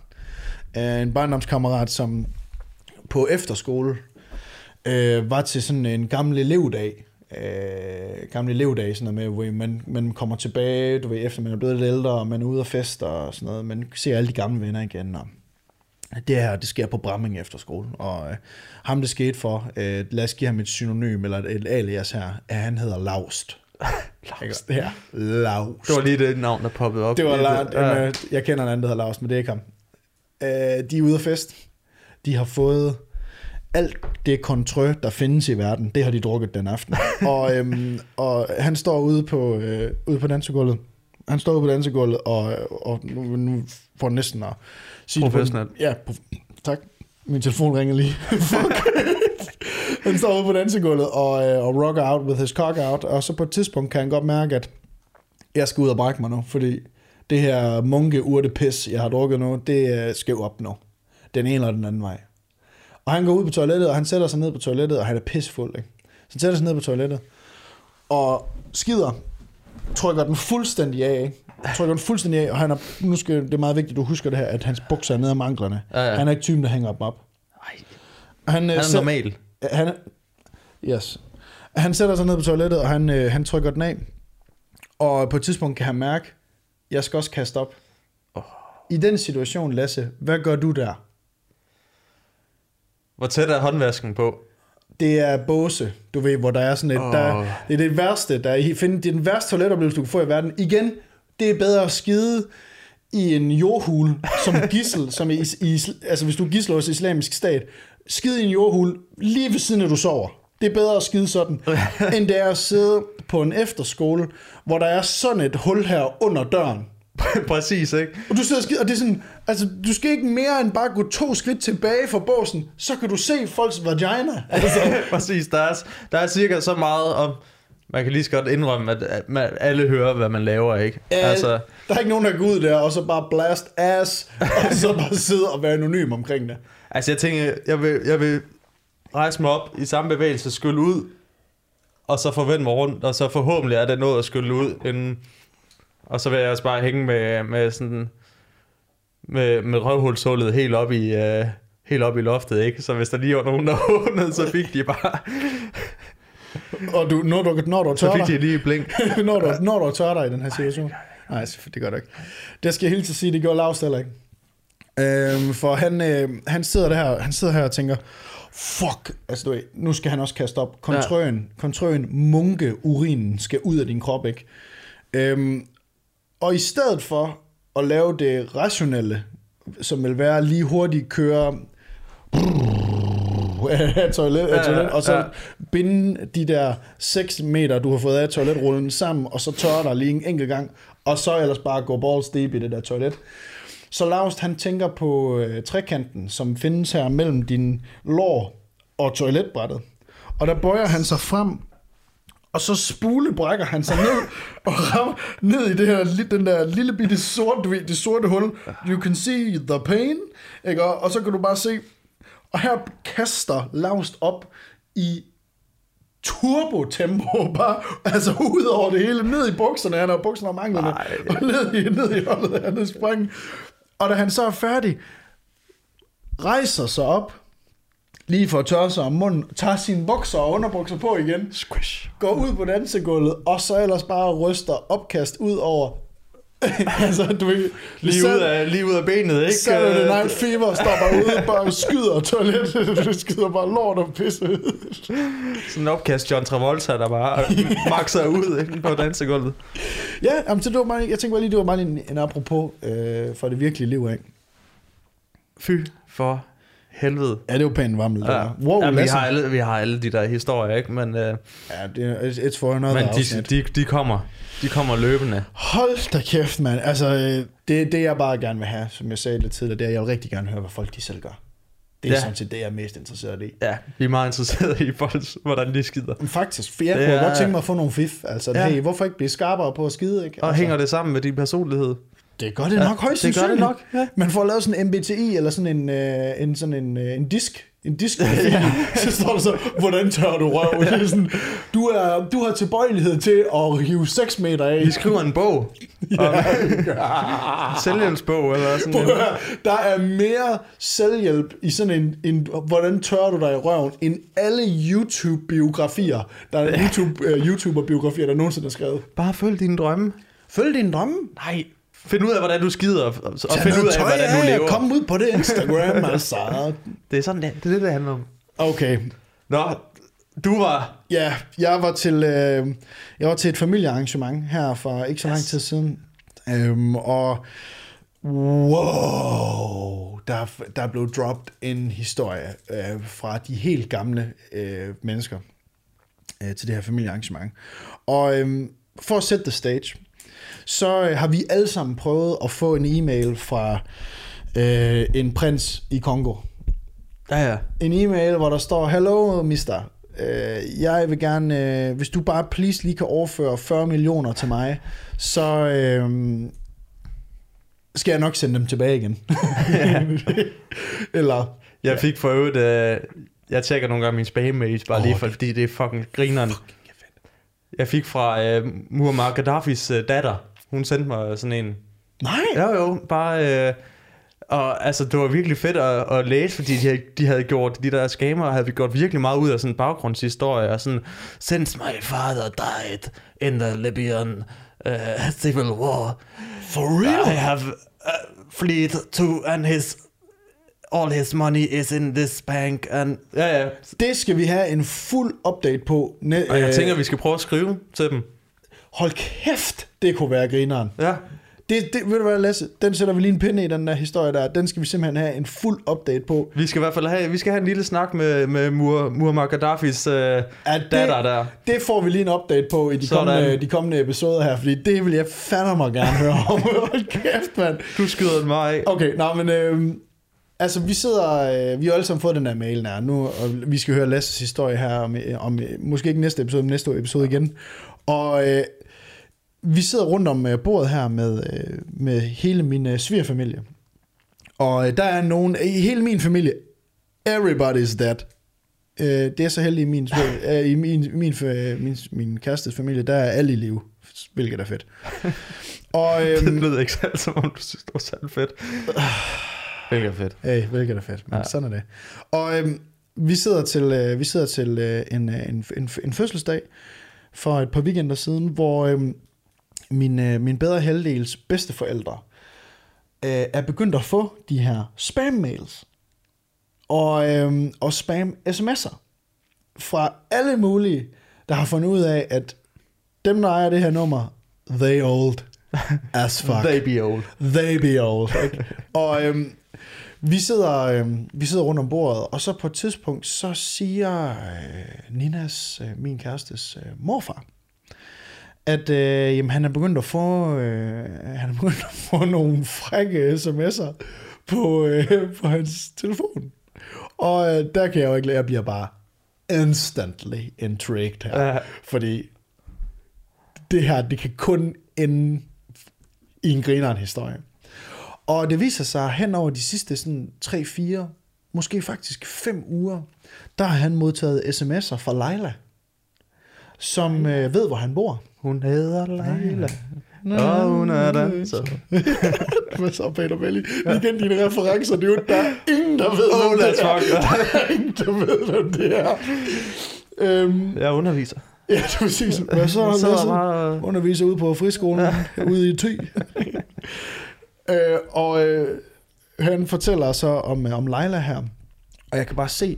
Øh, en barndomskammerat, som på efterskole øh, var til sådan en gammel elevdag. Øh, gamle elevdag, sådan noget med, hvor man, man kommer tilbage, du ved, efter man er blevet lidt ældre, og man er ude og fester og sådan noget. Man ser alle de gamle venner igen, og det her, det sker på Bramming efter skole, og øh, ham det skete for, øh, lad os give ham et synonym, eller et, et alias her, at han hedder Laust. Laust. Ja, Laust. Det var lige det navn, der poppede op. Det var Ja. ja. jeg kender en anden, der hedder Laust, men det er ikke ham. Øh, de er ude at fest. De har fået alt det kontrø, der findes i verden, det har de drukket den aften. og, øhm, og han står ude på, øh, ude på dansegulvet. Han står ude på dansegulvet, og, og nu, nu får næsten at sige Professionelt. Ja, prof- tak. Min telefon ringer lige. Fuck. han står ude på dansegulvet og, øh, og rocker out with his cock out, og så på et tidspunkt kan han godt mærke, at jeg skal ud og brække mig nu, fordi det her munke urte pis, jeg har drukket nu, det er skæv op nu. Den ene eller den anden vej. Og han går ud på toilettet, og han sætter sig ned på toilettet, og han er pissfuld, ikke? Så han sætter sig ned på toilettet, og skider, trykker den fuldstændig af, ikke? Trykker den fuldstændig af, og han er, nu skal, det er meget vigtigt, at du husker det her, at hans bukser er nede om anklerne. Ja, ja. Han er ikke typen, der hænger dem op. Ej, Han, han øh, er sæt- normal. han, yes. Han sætter sig ned på toilettet, og han, øh, han trykker den af. Og på et tidspunkt kan han mærke, jeg skal også kaste op. Åh. I den situation, Lasse, hvad gør du der? Hvor tæt er håndvasken på? Det er båse, du ved, hvor der er sådan et... Oh. Der, det er det værste, der er, i- find, det er den værste toiletoplevelse, du kan få i verden. Igen, det er bedre at skide i en jordhul som gissel, som i, i, altså hvis du er gissel hos islamisk stat, skide i en jordhul lige ved siden af du sover. Det er bedre at skide sådan, end det er at sidde på en efterskole, hvor der er sådan et hul her under døren. Præcis, ikke? Og du sidder og skide, og det er sådan, altså du skal ikke mere end bare gå to skridt tilbage fra båsen, så kan du se folks vagina. Altså, Præcis, der er, der er cirka så meget om... Man kan lige så godt indrømme, at, man, alle hører, hvad man laver, ikke? Altså, der er ikke nogen, der går ud der, og så bare blast ass, og så bare sidde og være anonym omkring det. Altså jeg tænker, jeg vil, jeg vil rejse mig op i samme bevægelse, skylle ud, og så forvente mig rundt, og så forhåbentlig er det noget at skylle ud, inden, og så vil jeg også bare hænge med, med sådan, med, med røvhulshullet helt op i, uh, helt op i loftet, ikke? Så hvis der lige var nogen, der åbnede, så fik de bare, Og du, når du, når du er så tør fik de lige blink. når du, når du tør dig i den her situation. Nej, det gør du ikke. Det skal jeg helt til sige, det gjorde Lars heller ikke. Øhm, for han, øh, han sidder der, han sidder her og tænker, fuck, altså du ved, nu skal han også kaste op. Kontrøen, ja. kontrøen, munke, urinen skal ud af din krop, ikke? Øhm, og i stedet for at lave det rationelle, som vil være lige hurtigt køre af toilet, af toilet og så binde de der 6 meter, du har fået af toiletrullen sammen, og så tørre dig lige en enkelt gang, og så ellers bare gå balls deep i det der toilet. Så Laust, han tænker på øh, trekanten, som findes her mellem din lår og toiletbrættet. Og der bøjer han sig frem, og så spulebrækker han sig ned og rammer ned i det her, den der lille bitte sort, du ved, det sorte hul. You can see the pain. Ikke? Og, og så kan du bare se, og her kaster Laust op i turbo-tempo, bare, altså ud over det hele, ned i bukserne, han har bukserne om anklerne, og ned i, ned i holdet, han er sprang. Og da han så er færdig, rejser sig op, lige for at tørre sig om munden, tager sine bukser og underbukser på igen, Squish. går ud på dansegulvet, og så ellers bare ryster opkast ud over, altså du ved, Lige ud, af, lige ud af benet, ikke? Saturday Øh, Night Fever står bare ude, bare skyder toilettet, du skyder bare lort og pisse ud. Sådan en opkast John Travolta, der bare makser ud ikke, på dansegulvet. Ja, jamen, så det var meget, jeg tænkte bare lige, det var meget en, en apropos øh, for det virkelige liv, ikke? Fy for helvede. Ja, det var pænt varmt. Ja. Wow, ja, vi, har alle, vi har alle de der historier, ikke? Men, øh, Ja, det er it's for another men de, de, de, kommer. De kommer løbende. Hold da kæft, mand. Altså, øh, det, det jeg bare gerne vil have, som jeg sagde lidt tidligere, det er, at jeg vil rigtig gerne høre, hvad folk de selv gør. Det er Ja. sådan set det, jeg er mest interesseret i. Ja, vi er meget interesserede i folk, hvordan de skider. Men faktisk, for jeg Det kunne er- godt tænke mig at få nogle fif. Altså, Ja. hey, hvorfor ikke blive skarpere på at skide, ikke? Og altså, hænger det sammen med din personlighed? Det gør det nok højst det gør det nok, ja. Man får lavet sådan en MBTI, eller sådan en, øh, en, sådan en, øh, en disk, en disk, ja. så står der så, hvordan tør du røv? Det er sådan, du, er, du har tilbøjelighed til at hive 6 meter af. Vi skriver en bog. Ja. Selvhjælpsbog eller sådan høre, Der er mere selvhjælp i sådan en, en hvordan tør du dig i røven, end alle YouTube-biografier, der er YouTube, uh, YouTuber-biografier, der nogensinde er skrevet. Bare følg dine drømme. Følg dine drømme. Nej. Find ud af, hvordan du skider, og og find ud af, hvordan du lever. Kom ud på det Instagram, altså. Det er sådan, det, det er det, det handler om. Okay, Nå, du var... Ja, jeg var til, øh, jeg var til et familiearrangement her for ikke så lang tid siden. Øhm, og wow, der, der blev dropped en historie øh, fra de helt gamle øh, mennesker øh, til det her familiearrangement. Og øh, for at sætte the stage, så øh, har vi alle sammen prøvet at få en e-mail fra øh, en prins i Kongo Ja, ja. en e-mail, hvor der står, Hello, mister. Øh, jeg vil gerne, øh, hvis du bare please lige kan overføre 40 millioner til mig, så øh, skal jeg nok sende dem tilbage igen. Eller, Jeg fik for øvrigt... Øh, jeg tjekker nogle gange min spam-mails, bare oh, lige for, fordi det er fucking grineren. Jeg fik fra øh, Muammar Gaddafis øh, datter. Hun sendte mig sådan en... nej, Jo, jo, bare... Øh, og altså, det var virkelig fedt at, at læse, fordi de, havde- de havde gjort, de der scammer havde vi gjort virkelig meget ud af sådan en baggrundshistorie, og sådan, since my father died in the Libyan uh, civil war, for real? I have uh, fled to, and his, all his money is in this bank, and, ja, ja. Det skal vi have en fuld update på. Ne- Og jeg øh, tænker, vi skal prøve at skrive til dem. Hold kæft, det kunne være grineren. Ja, Det, det, ved du hvad, Lasse? Den sætter vi lige en pinde i, den der historie der. Den skal vi simpelthen have en fuld update på. vi skal i hvert fald have, vi skal have en lille snak med, med Muammar Muammar Gaddafis det- datter der. Det får vi lige en update på i de Sådan. kommende, de kommende episoder her, fordi det vil jeg fandme mig gerne høre om. Hold kæft, mand. Du skyder den mig af. Okay, nå, men øh, altså vi sidder, øh, vi har alle sammen fået den der mail der nu, og vi skal høre Lasses historie her om, øh, om øh, måske ikke næste episode, men næste episode igen. Og øh, vi sidder rundt om øh, bordet her med, øh, med hele min øh, svigerfamilie. Og der er nogen, i hele min familie, everybody's. Øh, det er så heldigt i min, i min, min, min, min, kærestes familie, der er alle i live, hvilket er fedt. Og, Det øhm, lød ikke selv, som om du synes, det var særlig fedt. Hvilket er fedt. Hey, hvilket er fedt, men Ja. ja. sådan er det. Og øhm, vi sidder til, øh, vi sidder til øh, en, øh, en, en, en fødselsdag for et par weekender siden, hvor øhm, min, øh, min bedre halvdels bedsteforældre øh, er begyndt at få de her spam-mails. og, øhm, og spam sms'er fra alle mulige, der har fundet ud af, at dem, der ejer det her nummer, they old as fuck. They be old. They be old. Ikke? og øhm, vi, sidder, øhm, vi sidder rundt om bordet, og så på et tidspunkt, så siger øh, Ninas, øh, min kærestes øh, morfar, at øh, jamen, han er begyndt at få øh, han er begyndt at få nogle frække sms'er på, øh, på hans telefon. Og øh, der kan jeg jo ikke lade, jeg bliver bare instantly intrigued her. Ja. Fordi det her, det kan kun ende i en grineren historie. Og det viser sig hen over de sidste sådan 3-4, måske faktisk 5 uger, der har han modtaget sms'er fra Leila, som øh, ved, hvor han bor. Hun hedder Leila. Og hun er der. Så. Hvad så, Peter Belli? Igen dine referencer, det er jo, der er ingen, der ved, Oh, hvem det er. Der er ingen, der ved, hvem det er. Øhm, Jeg underviser. ja, det er præcis. Hvad så? Jeg Hvad så? bare... underviser ude på friskolen ja. ude i Thy. øh, og øh, han fortæller så om, øh, om Leila her, og jeg kan bare se,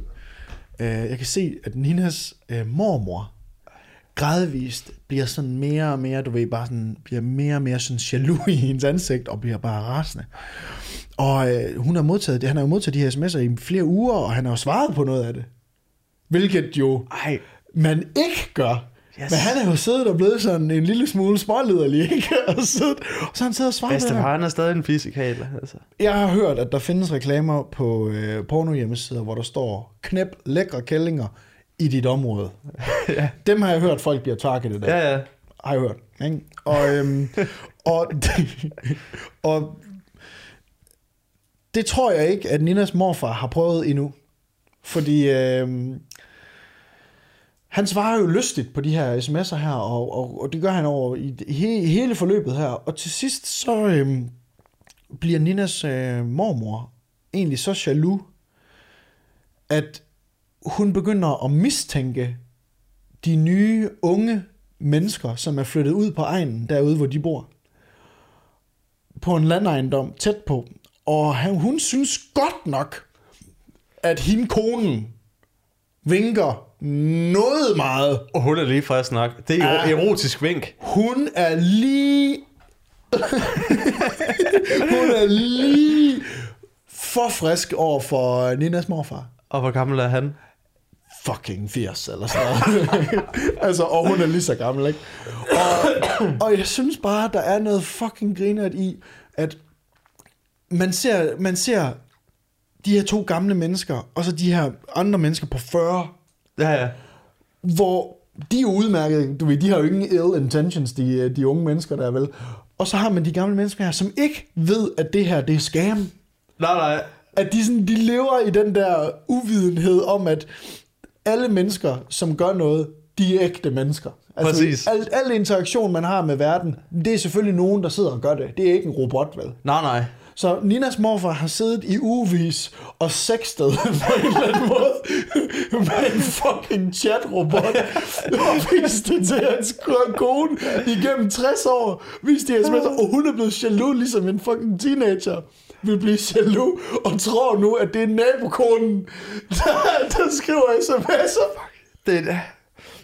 øh, jeg kan se, at Ninas øh, mormor gradvist bliver sådan mere og mere, du ved, bare sådan, bliver mere og mere sådan jaloux i hendes ansigt, og bliver bare rasende. Og øh, hun har modtaget det, han har jo modtaget de her sms'er i flere uger, og han har jo svaret på noget af det. Hvilket jo Ej, man ikke gør. Yes. Men han er jo siddet og blevet sådan en lille smule småliderlig, ikke? Og, siddet, og så han siddet og svaret bedste far, han er stadig en fysikal. Altså. Jeg har hørt, at der findes reklamer på øh, porno hjemmesider, hvor der står, knæp lækre kællinger i dit område. ja. Dem har jeg hørt, folk bliver targetet af. ja, ja. Har jeg hørt. Ikke? Og, øhm, og, og det tror jeg ikke, at Ninas morfar har prøvet endnu. Fordi øhm, han svarer jo lystigt på de her sms'er her, og, og, og det gør han over i, i, he, i hele forløbet her. Og til sidst så øhm, bliver Ninas øh, mormor egentlig så jaloux, at hun begynder at mistænke de nye unge mennesker, som er flyttet ud på egnen, derude hvor de bor. På en landejendom tæt på. Og han, hun synes godt nok, at hende konen vinker noget meget. Og hun er lige fra at snakke. Det er jo erotisk vink. Hun er lige... hun er lige for frisk over for Ninas morfar. Og hvor gammel er han? Fucking 80 eller sådan noget. altså, og hun er lige så gammel, ikke? Og, og jeg synes bare, der er noget fucking grinert i, at man ser, man ser de her to gamle mennesker, og så de her andre mennesker på 40, Ja, ja. hvor de er jo udmærket, du ved, de har jo ingen ill intentions, de, de unge mennesker der er vel. Og så har man de gamle mennesker her, som ikke ved, at det her, det er scam. Nej, nej. At de, sådan, de lever i den der uvidenhed om, at alle mennesker, som gør noget, de er ægte mennesker. Præcis. Al, al interaktion, man har med verden, det er selvfølgelig nogen, der sidder og gør det. Det er ikke en robot, vel? Nej, nej. Så Ninas morfar har siddet i ugevis og sextet på en eller anden måde med en fucking chatrobot og vist det til hans kone igennem 60 år. Vist de her sms'er, og hun er blevet jaloux, ligesom en fucking teenager vil blive jaloux og tror nu, at det er nabokonen, der, der skriver sms'er. Det, er-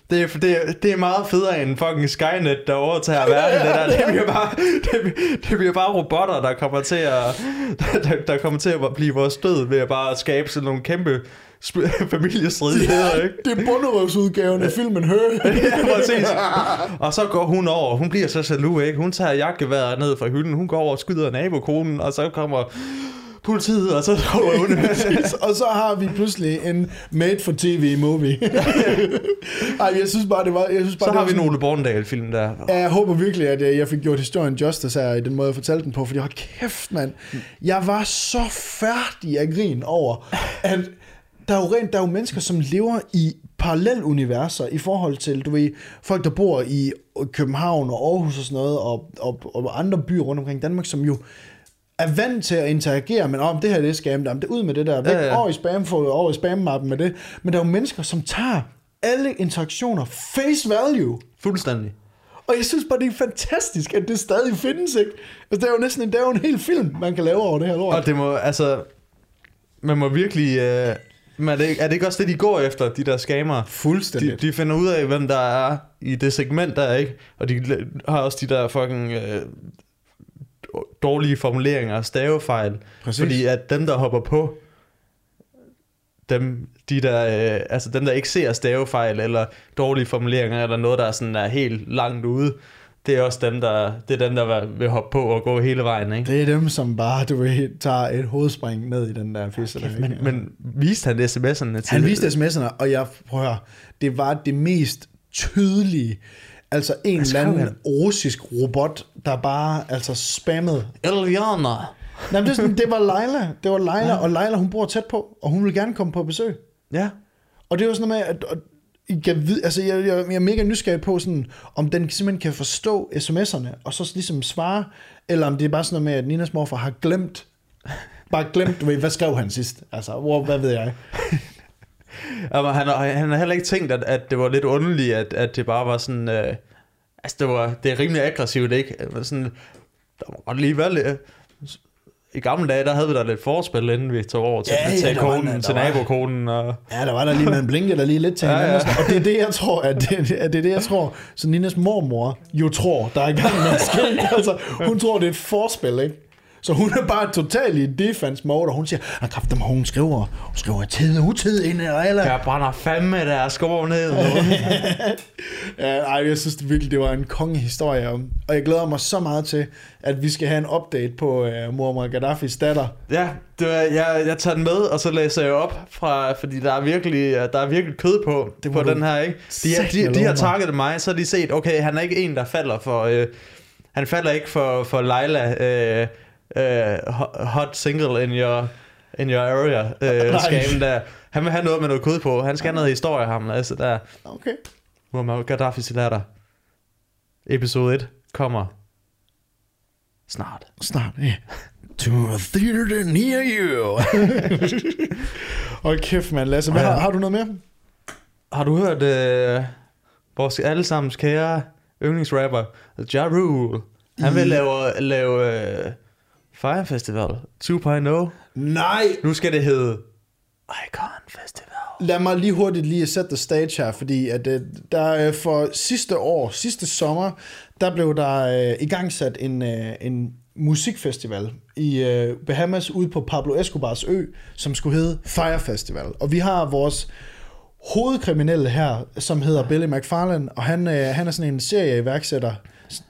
det, er, det, er, det er meget federe end fucking Skynet, der overtager verden. Det, der. det, bliver bare, det, det bliver bare robotter, der kommer til at, der, der kommer til at blive vores død ved at bare skabe sådan nogle kæmpe familiestridigheder, ikke? Det er bunderøvsudgaven af filmen Her. Ja, præcis. Og så går hun over, hun bliver så jaloux, ikke? Hun tager jagtgeværet ned fra hylden, hun går over og skyder nabokonen, og så kommer politiet, og så kommer hun. og så har vi pludselig en made-for-tv movie. Ej, jeg synes bare, det var... Jeg synes bare, Så det har vi sådan- nogle Borndal-film der. Ja, jeg håber virkelig, at jeg jeg fik gjort historien justice her i den måde, jeg fortalte den på, fordi hold kæft, mand. Jeg var så færdig af grin over, at der er jo rent, der er jo mennesker, som lever i paralleluniverser i forhold til, du ved, folk, der bor i København og Aarhus og sådan noget, og, og, og andre byer rundt omkring Danmark, som jo er vant til at interagere, men om det her det er scam, det er ud med det der, væk, Ja, ja. over i spam, få over i spam-mappen med det. Men der er jo mennesker, som tager alle interaktioner face value. Fuldstændig. Og jeg synes bare, det er fantastisk, at det stadig findes, ikke? Altså, det er jo næsten en, det er jo en hel film, man kan lave over det her lort. Og det må, altså... man må virkelig... Øh, men er det, er det ikke også det, de går efter, de der scammer? Fuldstændig. De, de finder ud af, hvem der er i det segment, der er, ikke? Og de har også de der fucking øh, dårlige formuleringer og stavefejl. Præcis. Fordi at dem, der hopper på, dem, de der, øh, altså dem, der ikke ser stavefejl eller dårlige formuleringer, eller noget, der er, sådan, er helt langt ude, det er også dem, der, det er dem, der vil hoppe på og gå hele vejen, ikke? Det er dem, som bare, du ved, tager et hovedspring ned i den der fisse. der, Men, men viste han sms'erne til? Han viste sms'erne, og jeg prøver det var det mest tydelige. Altså en eller anden han? russisk robot, der bare altså spammede. Eliana. Nej, men det, sådan, det var Leila. Det var Leila, ja. og Leila hun bor tæt på, og hun vil gerne komme på besøg. Ja. Og det var sådan noget med, at jeg, ved, altså jeg, jeg, jeg er mega nysgerrig på, sådan, om den simpelthen kan forstå sms'erne, og så ligesom svare, eller om det er bare sådan noget med, at Ninas morfar har glemt, bare glemt, du ved, hvad skrev han sidst? Altså, hvor, hvad ved jeg? Jamen, han, har- han har heller ikke tænkt, at, at det var lidt underligt, at, at det bare var sådan... Øh, altså, det, var, det er rimelig aggressivt, ikke? Altså, sådan, der må godt lige være lidt... I gamle dage, der havde vi da lidt forspil, inden vi tog over til Ja, at ja, der konen, der til nabokonen. Og, Ja, der var der lige med en blinke, der lige lidt til Ja, hinanden. ja. Og det er det, jeg tror, at det, at det er det, jeg tror, så Ninas mormor jo tror, der er i gang med at ske. Altså, hun tror, det er et forspil, ikke? Så hun er bare totalt i defense mode, og hun siger, at kraft dem, hun skriver, hun skriver tid og utid ind i eller jeg brænder fandme der skår ned. Ja, ej, jeg synes det virkelig, det var en kongehistorie. Og og jeg glæder mig så meget til, at vi skal have en update på uh, Muammar Gaddafis datter. ja, det var, jeg, jeg tager den med, og så læser jeg op, fra, fordi der er virkelig, der er virkelig kød på, Det på den her. Ikke? De, de, de, love har takket mig, så har de set, okay, han er ikke en, der falder for... Øh, han falder ikke for, for Leila, øh, ho- hot single in your, in your area, øh, Nej. skamen der. Han vil have noget med noget kød på. Han skal have noget historie, ham. Altså, der Okay. Muammar Gaddafi's latter. Episode 1 kommer snart. Snart, ja. To a theater near you. Hold kæft, mand. Lasse, hvad, Ja. har, har du noget mere? Har du hørt øh, vores allesammens kære yndlingsrapper, Ja Rule? Han vil lave, lave øh, Fire Festival 2.0. Nej, Nu skal det hedde Icon Festival. lad mig lige hurtigt lige sætte stage her, fordi at, øh, der øh, for sidste år, sidste sommer, der blev der øh, igangsat en, øh, en musikfestival i øh, Bahamas ude på Pablo Escobars ø, som skulle hedde Fire Festival. Og vi har vores hovedkriminelle her, som hedder Billy McFarlane, og han, øh, han er sådan en serieiværksætter.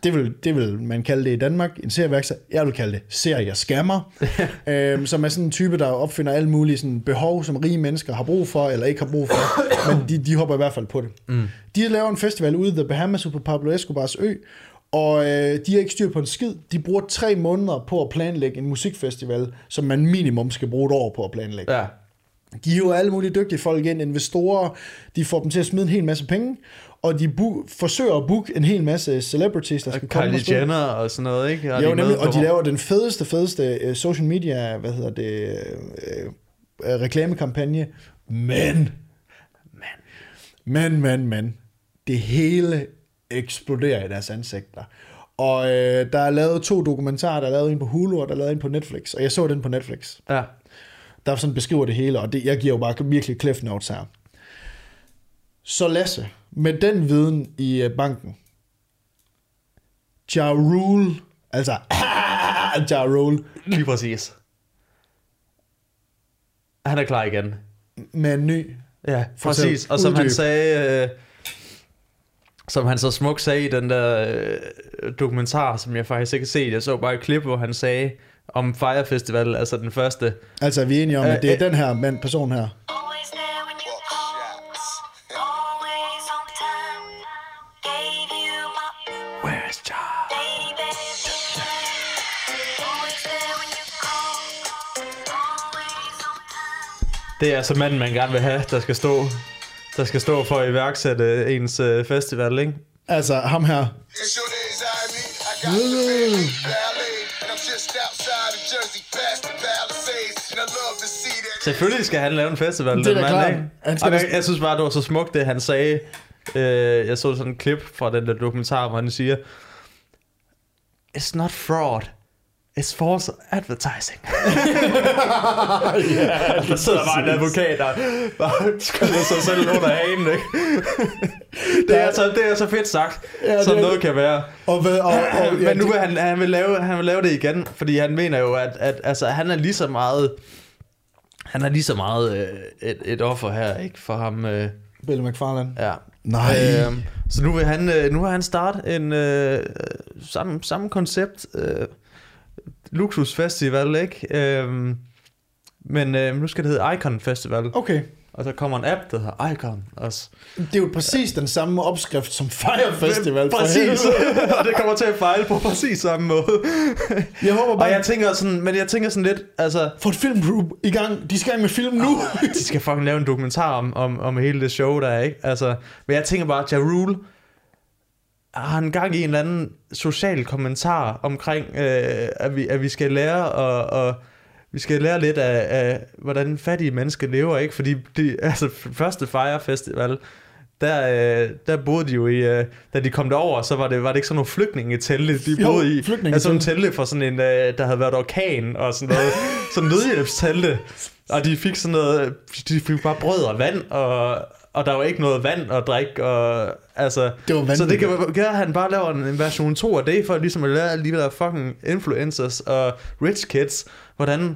Det vil, det vil man kalde det i Danmark, en serieværksætter. Jeg vil kalde det serieskammer, øhm, som er sådan en type, der opfinder alle mulige sådan, behov, som rige mennesker har brug for, eller ikke har brug for, men de, de hopper i hvert fald på det. Mm. De laver en festival ude i The Bahamas på Pablo Escobars ø, og øh, de har ikke styr på en skid. De bruger tre måneder på at planlægge en musikfestival, som man minimum skal bruge et år på at planlægge. Ja. De hiver alle mulige dygtige folk ind, investorer, de får dem til at smide en hel masse penge, og de bu- forsøger at booke en hel masse celebrities, der skal komme Kylie og. Jenner og sådan noget, ikke? Og Jo, de nemlig, og de laver den fedeste, fedeste uh, social media, hvad hedder det, uh, uh, reklamekampagne, men, men, men, men, det hele eksploderer i deres ansigter. Og øh, der er lavet to dokumentarer, der er lavet en på Hulu, og der er lavet en på Netflix, og jeg så den på Netflix Ja. Der sådan beskriver det hele, og det, jeg giver jo bare virkelig cliff notes her. Så Lasse, med den viden i øh, banken, Ja Rule, altså Ja Rule, Lige præcis. Han er klar igen. med en ny, Ja, præcis. Og som han Uddyb. sagde, øh, som han så smukt sagde i den der øh, dokumentar, som jeg faktisk ikke har set, jeg så bare et klip, hvor han sagde om Fire Festival, altså den første. altså er vi enige om, at det er øh. den her mand, person her. Det er altså manden, man gerne vil have, der skal stå, der skal stå for at iværksætte ens øh, festival, ikke? Altså ham her, Selvfølgelig skal han lave en festival, Det er den mand, klart. ikke? Han skal Og jeg, jeg synes bare, det var så smukt, det han sagde. Øh, jeg så sådan en klip fra den der dokumentar, hvor han siger, It's not fraud, It's false advertising. ja, der sidder bare en advokat, der bare skyder sig selv under hagen, ikke? det, er så, det er så fedt sagt, Ja, det som er- noget kan være. Og, hvad, og, og, ja, Men nu det- vil han, han, vil lave, han vil lave det igen, fordi han mener jo, at, at altså, han er lige så meget... Han er lige så meget øh, et, et offer her, ikke? For ham... Øh, Bill McFarlane. ja. Nej. Øhm, så nu vil han, øh, nu vil han starte en øh, samme, samme koncept, øh, luksusfestival, ikke? Øhm, men øh, nu skal det hedde Icon Festival, Okay. Og så kommer en app, der hedder Icon også. Det er jo præcis den samme opskrift som Fire Festival. Præcis, og det kommer til at fejle på præcis samme måde. Jeg håber og bare, jeg tænker sådan, men jeg tænker sådan lidt, altså, få et filmgroup i gang. De skal i gang med film nu. de skal fucking lave en dokumentar om, om, om hele det show der, ikke? Altså, men jeg tænker bare, Ja Rule har han gang i en eller anden social kommentar omkring, øh, at, vi, at vi skal lære og, og vi skal lære lidt af, af, hvordan fattige mennesker lever, ikke? Fordi de, altså, første Fire Festival, der, øh, der boede de jo i, øh, da de kom derover, så var det, var det ikke sådan nogle flygtningetelte, de Jo, boede i. Altså nogle telte for sådan en, øh, der havde været orkan og sådan noget, sådan nødhjælpstelte. Og de fik sådan noget, de fik bare brød og vand, og, og der var ikke noget vand at drikke, og altså... Det var så det kan være, at han bare laver en, en version 2 af det, for ligesom at lære de der fucking influencers og rich kids, hvordan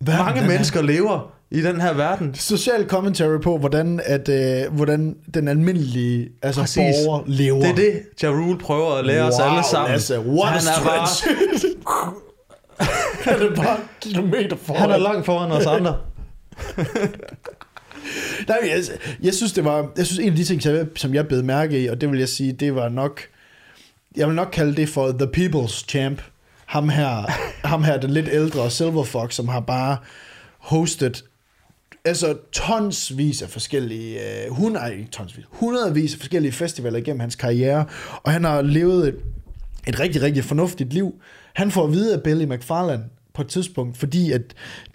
Verden, mange den er- mennesker lever i den her verden. Social commentary på, hvordan, at, øh, hvordan den almindelige altså Præcis. borger lever. Det er det, Ja Rule prøver at lære os alle sammen. Lasse, what han, er bare, han er bare kilometer foran. han er langt foran os andre. Nej, jeg, jeg synes, det var, jeg synes, en af de ting, som jeg, som jeg bed mærke i, og det vil jeg sige, det var nok, jeg vil nok kalde det for The People's Champ. Ham her, ham her den lidt ældre Silver Fox, som har bare hostet altså tonsvis af forskellige, øh, hun er ikke tonsvis, hundredvis af forskellige festivaler igennem hans karriere, og han har levet et, et rigtig, rigtig fornuftigt liv. Han får at vide af Billy McFarlane på et tidspunkt, fordi at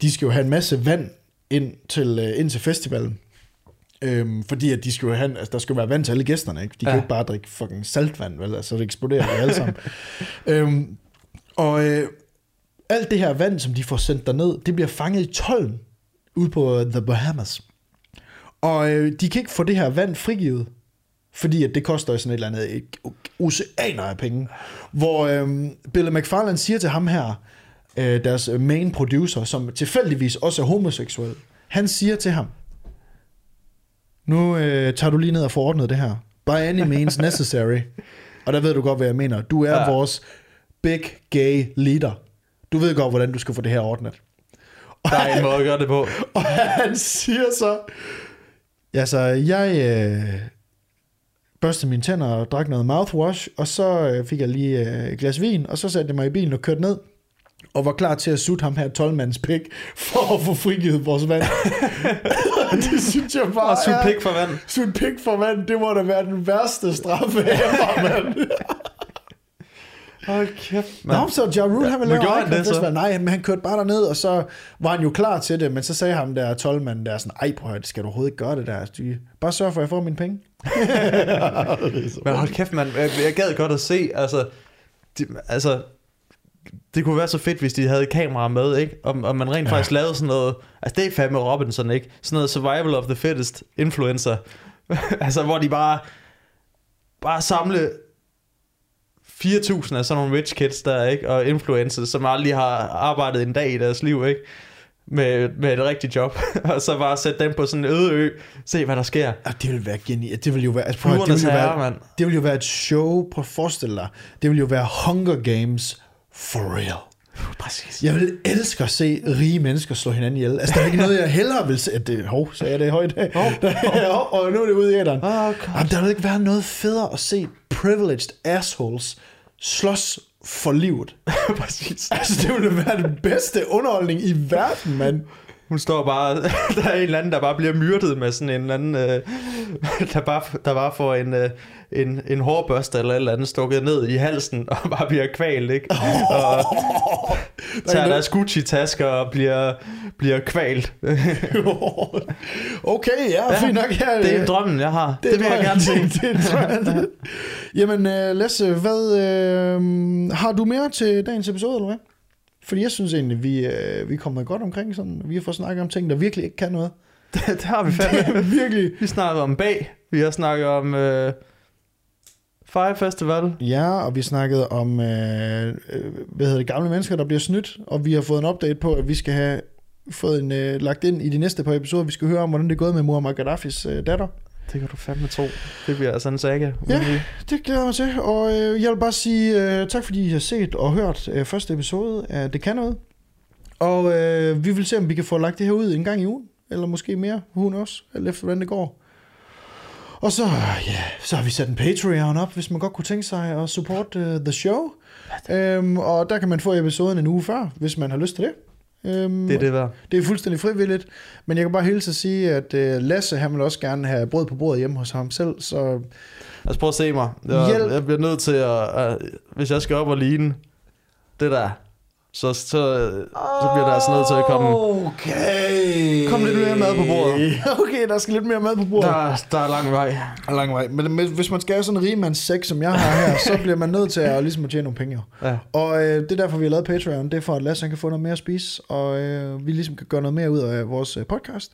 de skal jo have en masse vand ind til, øh, ind til festivalen. Øhm, fordi at de skal jo have, altså, der skal jo være vand til alle gæsterne, ikke? De kan Ja. jo ikke bare drikke fucking saltvand, vel? Altså, det eksploderer jo alle sammen. øhm, og øh, alt det her vand, som de får sendt derned, det bliver fanget i tolden ude på The Bahamas. Og øh, de kan ikke få det her vand frigivet, fordi at det koster sådan et eller andet et oceaner af penge. Hvor øh, Bill McFarlane siger til ham her, øh, deres main producer, som tilfældigvis også er homoseksuel, han siger til ham, nu øh, tager du lige ned og får ordnet det her. By any means necessary. Og der ved du godt, hvad jeg mener. Du er ja. Vores big gay leader. Du ved godt, hvordan du skal få det her ordnet. Og Der er en måde at gøre det på. og han siger så, ja, så jeg øh, børstede mine tænder og drak noget mouthwash, og så øh, fik jeg lige øh, et glas vin, og så satte jeg mig i bilen og kørte ned, og var klar til at sutte ham her 12 pik, for at få frigivet vores vand. det synes jeg bare Og sut pik for vand. Sut pik for vand, det må da være den værste straffe ever, mand. Hold kæft, Nå, så Ja Rule, han ville lave Icon det så? Nej, men han kørte bare derned, og så var han jo klar til det, men så sagde ham der 12 mand der sådan, ej prøv at skal du overhovedet ikke gøre det der? Du, bare sørg for, at jeg får mine penge. Men hold kæft, mand. Jeg, jeg gad godt at se, altså... De, altså, det kunne være så fedt, hvis de havde et kamera med, ikke? Og, og man rent ja. faktisk lavede sådan noget... Altså, det er fandme Robinson, ikke? Sådan noget survival of the fittest influencer. altså, hvor de bare... Bare samle 4.000 af sådan nogle rich kids der, ikke? Og influencers, som aldrig har arbejdet en dag i deres liv, ikke? Med, med et rigtigt job. og så bare sætte dem på sådan en øde ø. Se, hvad der sker. Og det ville være genialt. Det ville jo være, altså, prøv, at det ville jo være, det ville jo være et show, på forestil dig. Det ville jo være Hunger Games for real. Præcis. Jeg vil elske at se rige mennesker slå hinanden ihjel. Altså, der er ikke noget, jeg hellere vil se. Det, hov, sagde jeg det højt. Oh. og nu er det ude i æderen. Oh. Jamen, der vil ikke være noget federe at se privileged assholes slås for livet. Præcis. Altså, det ville være den bedste underholdning i verden, mand. Hun står bare, der er en eller anden, der bare bliver myrdet med sådan en eller anden, øh, der, bare, der bare får en, øh, en, en hårbørste eller et eller andet stukket ned i halsen, og bare bliver kvalt, ikke? Og tager deres Gucci-tasker og bliver, bliver kvalt. okay, ja, ja, fint nok. Ja, Det er drømmen, jeg har. Det, det vil jeg gerne se. Det, det. Jamen, uh, Lasse, hvad, uh, har du mere til dagens episode, eller hvad? Fordi jeg synes egentlig, vi, øh, vi er kommet godt omkring sådan. Vi har fået snakket om ting, der virkelig ikke kan noget. det, det har vi fandme. virkelig. Vi snakker om bag. Vi har snakket om øh, Fire Festival. Ja, og vi snakkede om, øh, øh, hvad hedder det, gamle mennesker, der bliver snydt. Og vi har fået en update på, at vi skal have fået en, øh, lagt ind i de næste par episoder. Vi skal høre om, hvordan det er gået med Muammar Gaddafis øh, datter. Det kan du fandme tro. Det bliver altså en saga. Ja. Det glæder jeg mig til, og øh, jeg vil bare sige øh, tak, fordi I har set og hørt øh, første episode af Det Kan Noget. Og øh, vi vil se, om vi kan få lagt det her ud en gang i ugen, eller måske mere, hun også, alt efter hvordan det går. Og så, ja, så har vi sat en Patreon op, hvis man godt kunne tænke sig at support uh, the show. Øhm, og der kan man få episoden en uge før, hvis man har lyst til det. Øhm, Det er det værd. det er fuldstændig frivilligt, men jeg kan bare hilse at sige, at uh, Lasse, han vil også gerne have brød på bordet hjemme hos ham selv, så Altså prøv at se mig. Jeg, Hjælp. jeg bliver nødt til at, at... Hvis jeg skal op og ligne det der, så, så, så bliver der altså nødt til at komme... Okay. Kom lidt mere mad på bordet. Okay, der skal lidt mere mad på bordet. Der, der er lang vej. er lang vej. Men, men hvis man skal have sådan en rigmandssæk, som jeg har her, så bliver man nødt til at, ligesom at tjene nogle penge. Ja. Og øh, det er derfor, vi har lavet Patreon. Det er for, at Lasse kan få noget mere at spise, og øh, vi ligesom kan gøre noget mere ud af vores øh, podcast.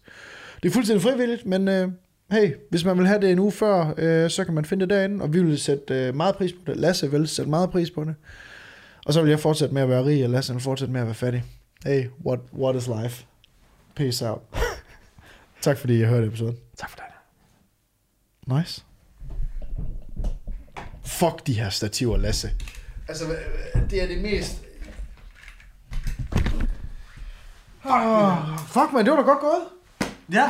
Det er fuldstændig frivilligt, men øh, hey, hvis man vil have det en uge før, øh, så kan man finde det derinde, og vi vil sætte øh, meget pris på det. Lasse vil sætte meget pris på det. Og så vil jeg fortsætte med at være rig, og Lasse vil fortsætte med at være fattig. Hey, what, what is life? Peace out. tak fordi I hørte episoden. Tak for det. Nice. Fuck de her stativer, Lasse. Altså, det er det mest... Ah, fuck, man, det var da godt gået. Ja,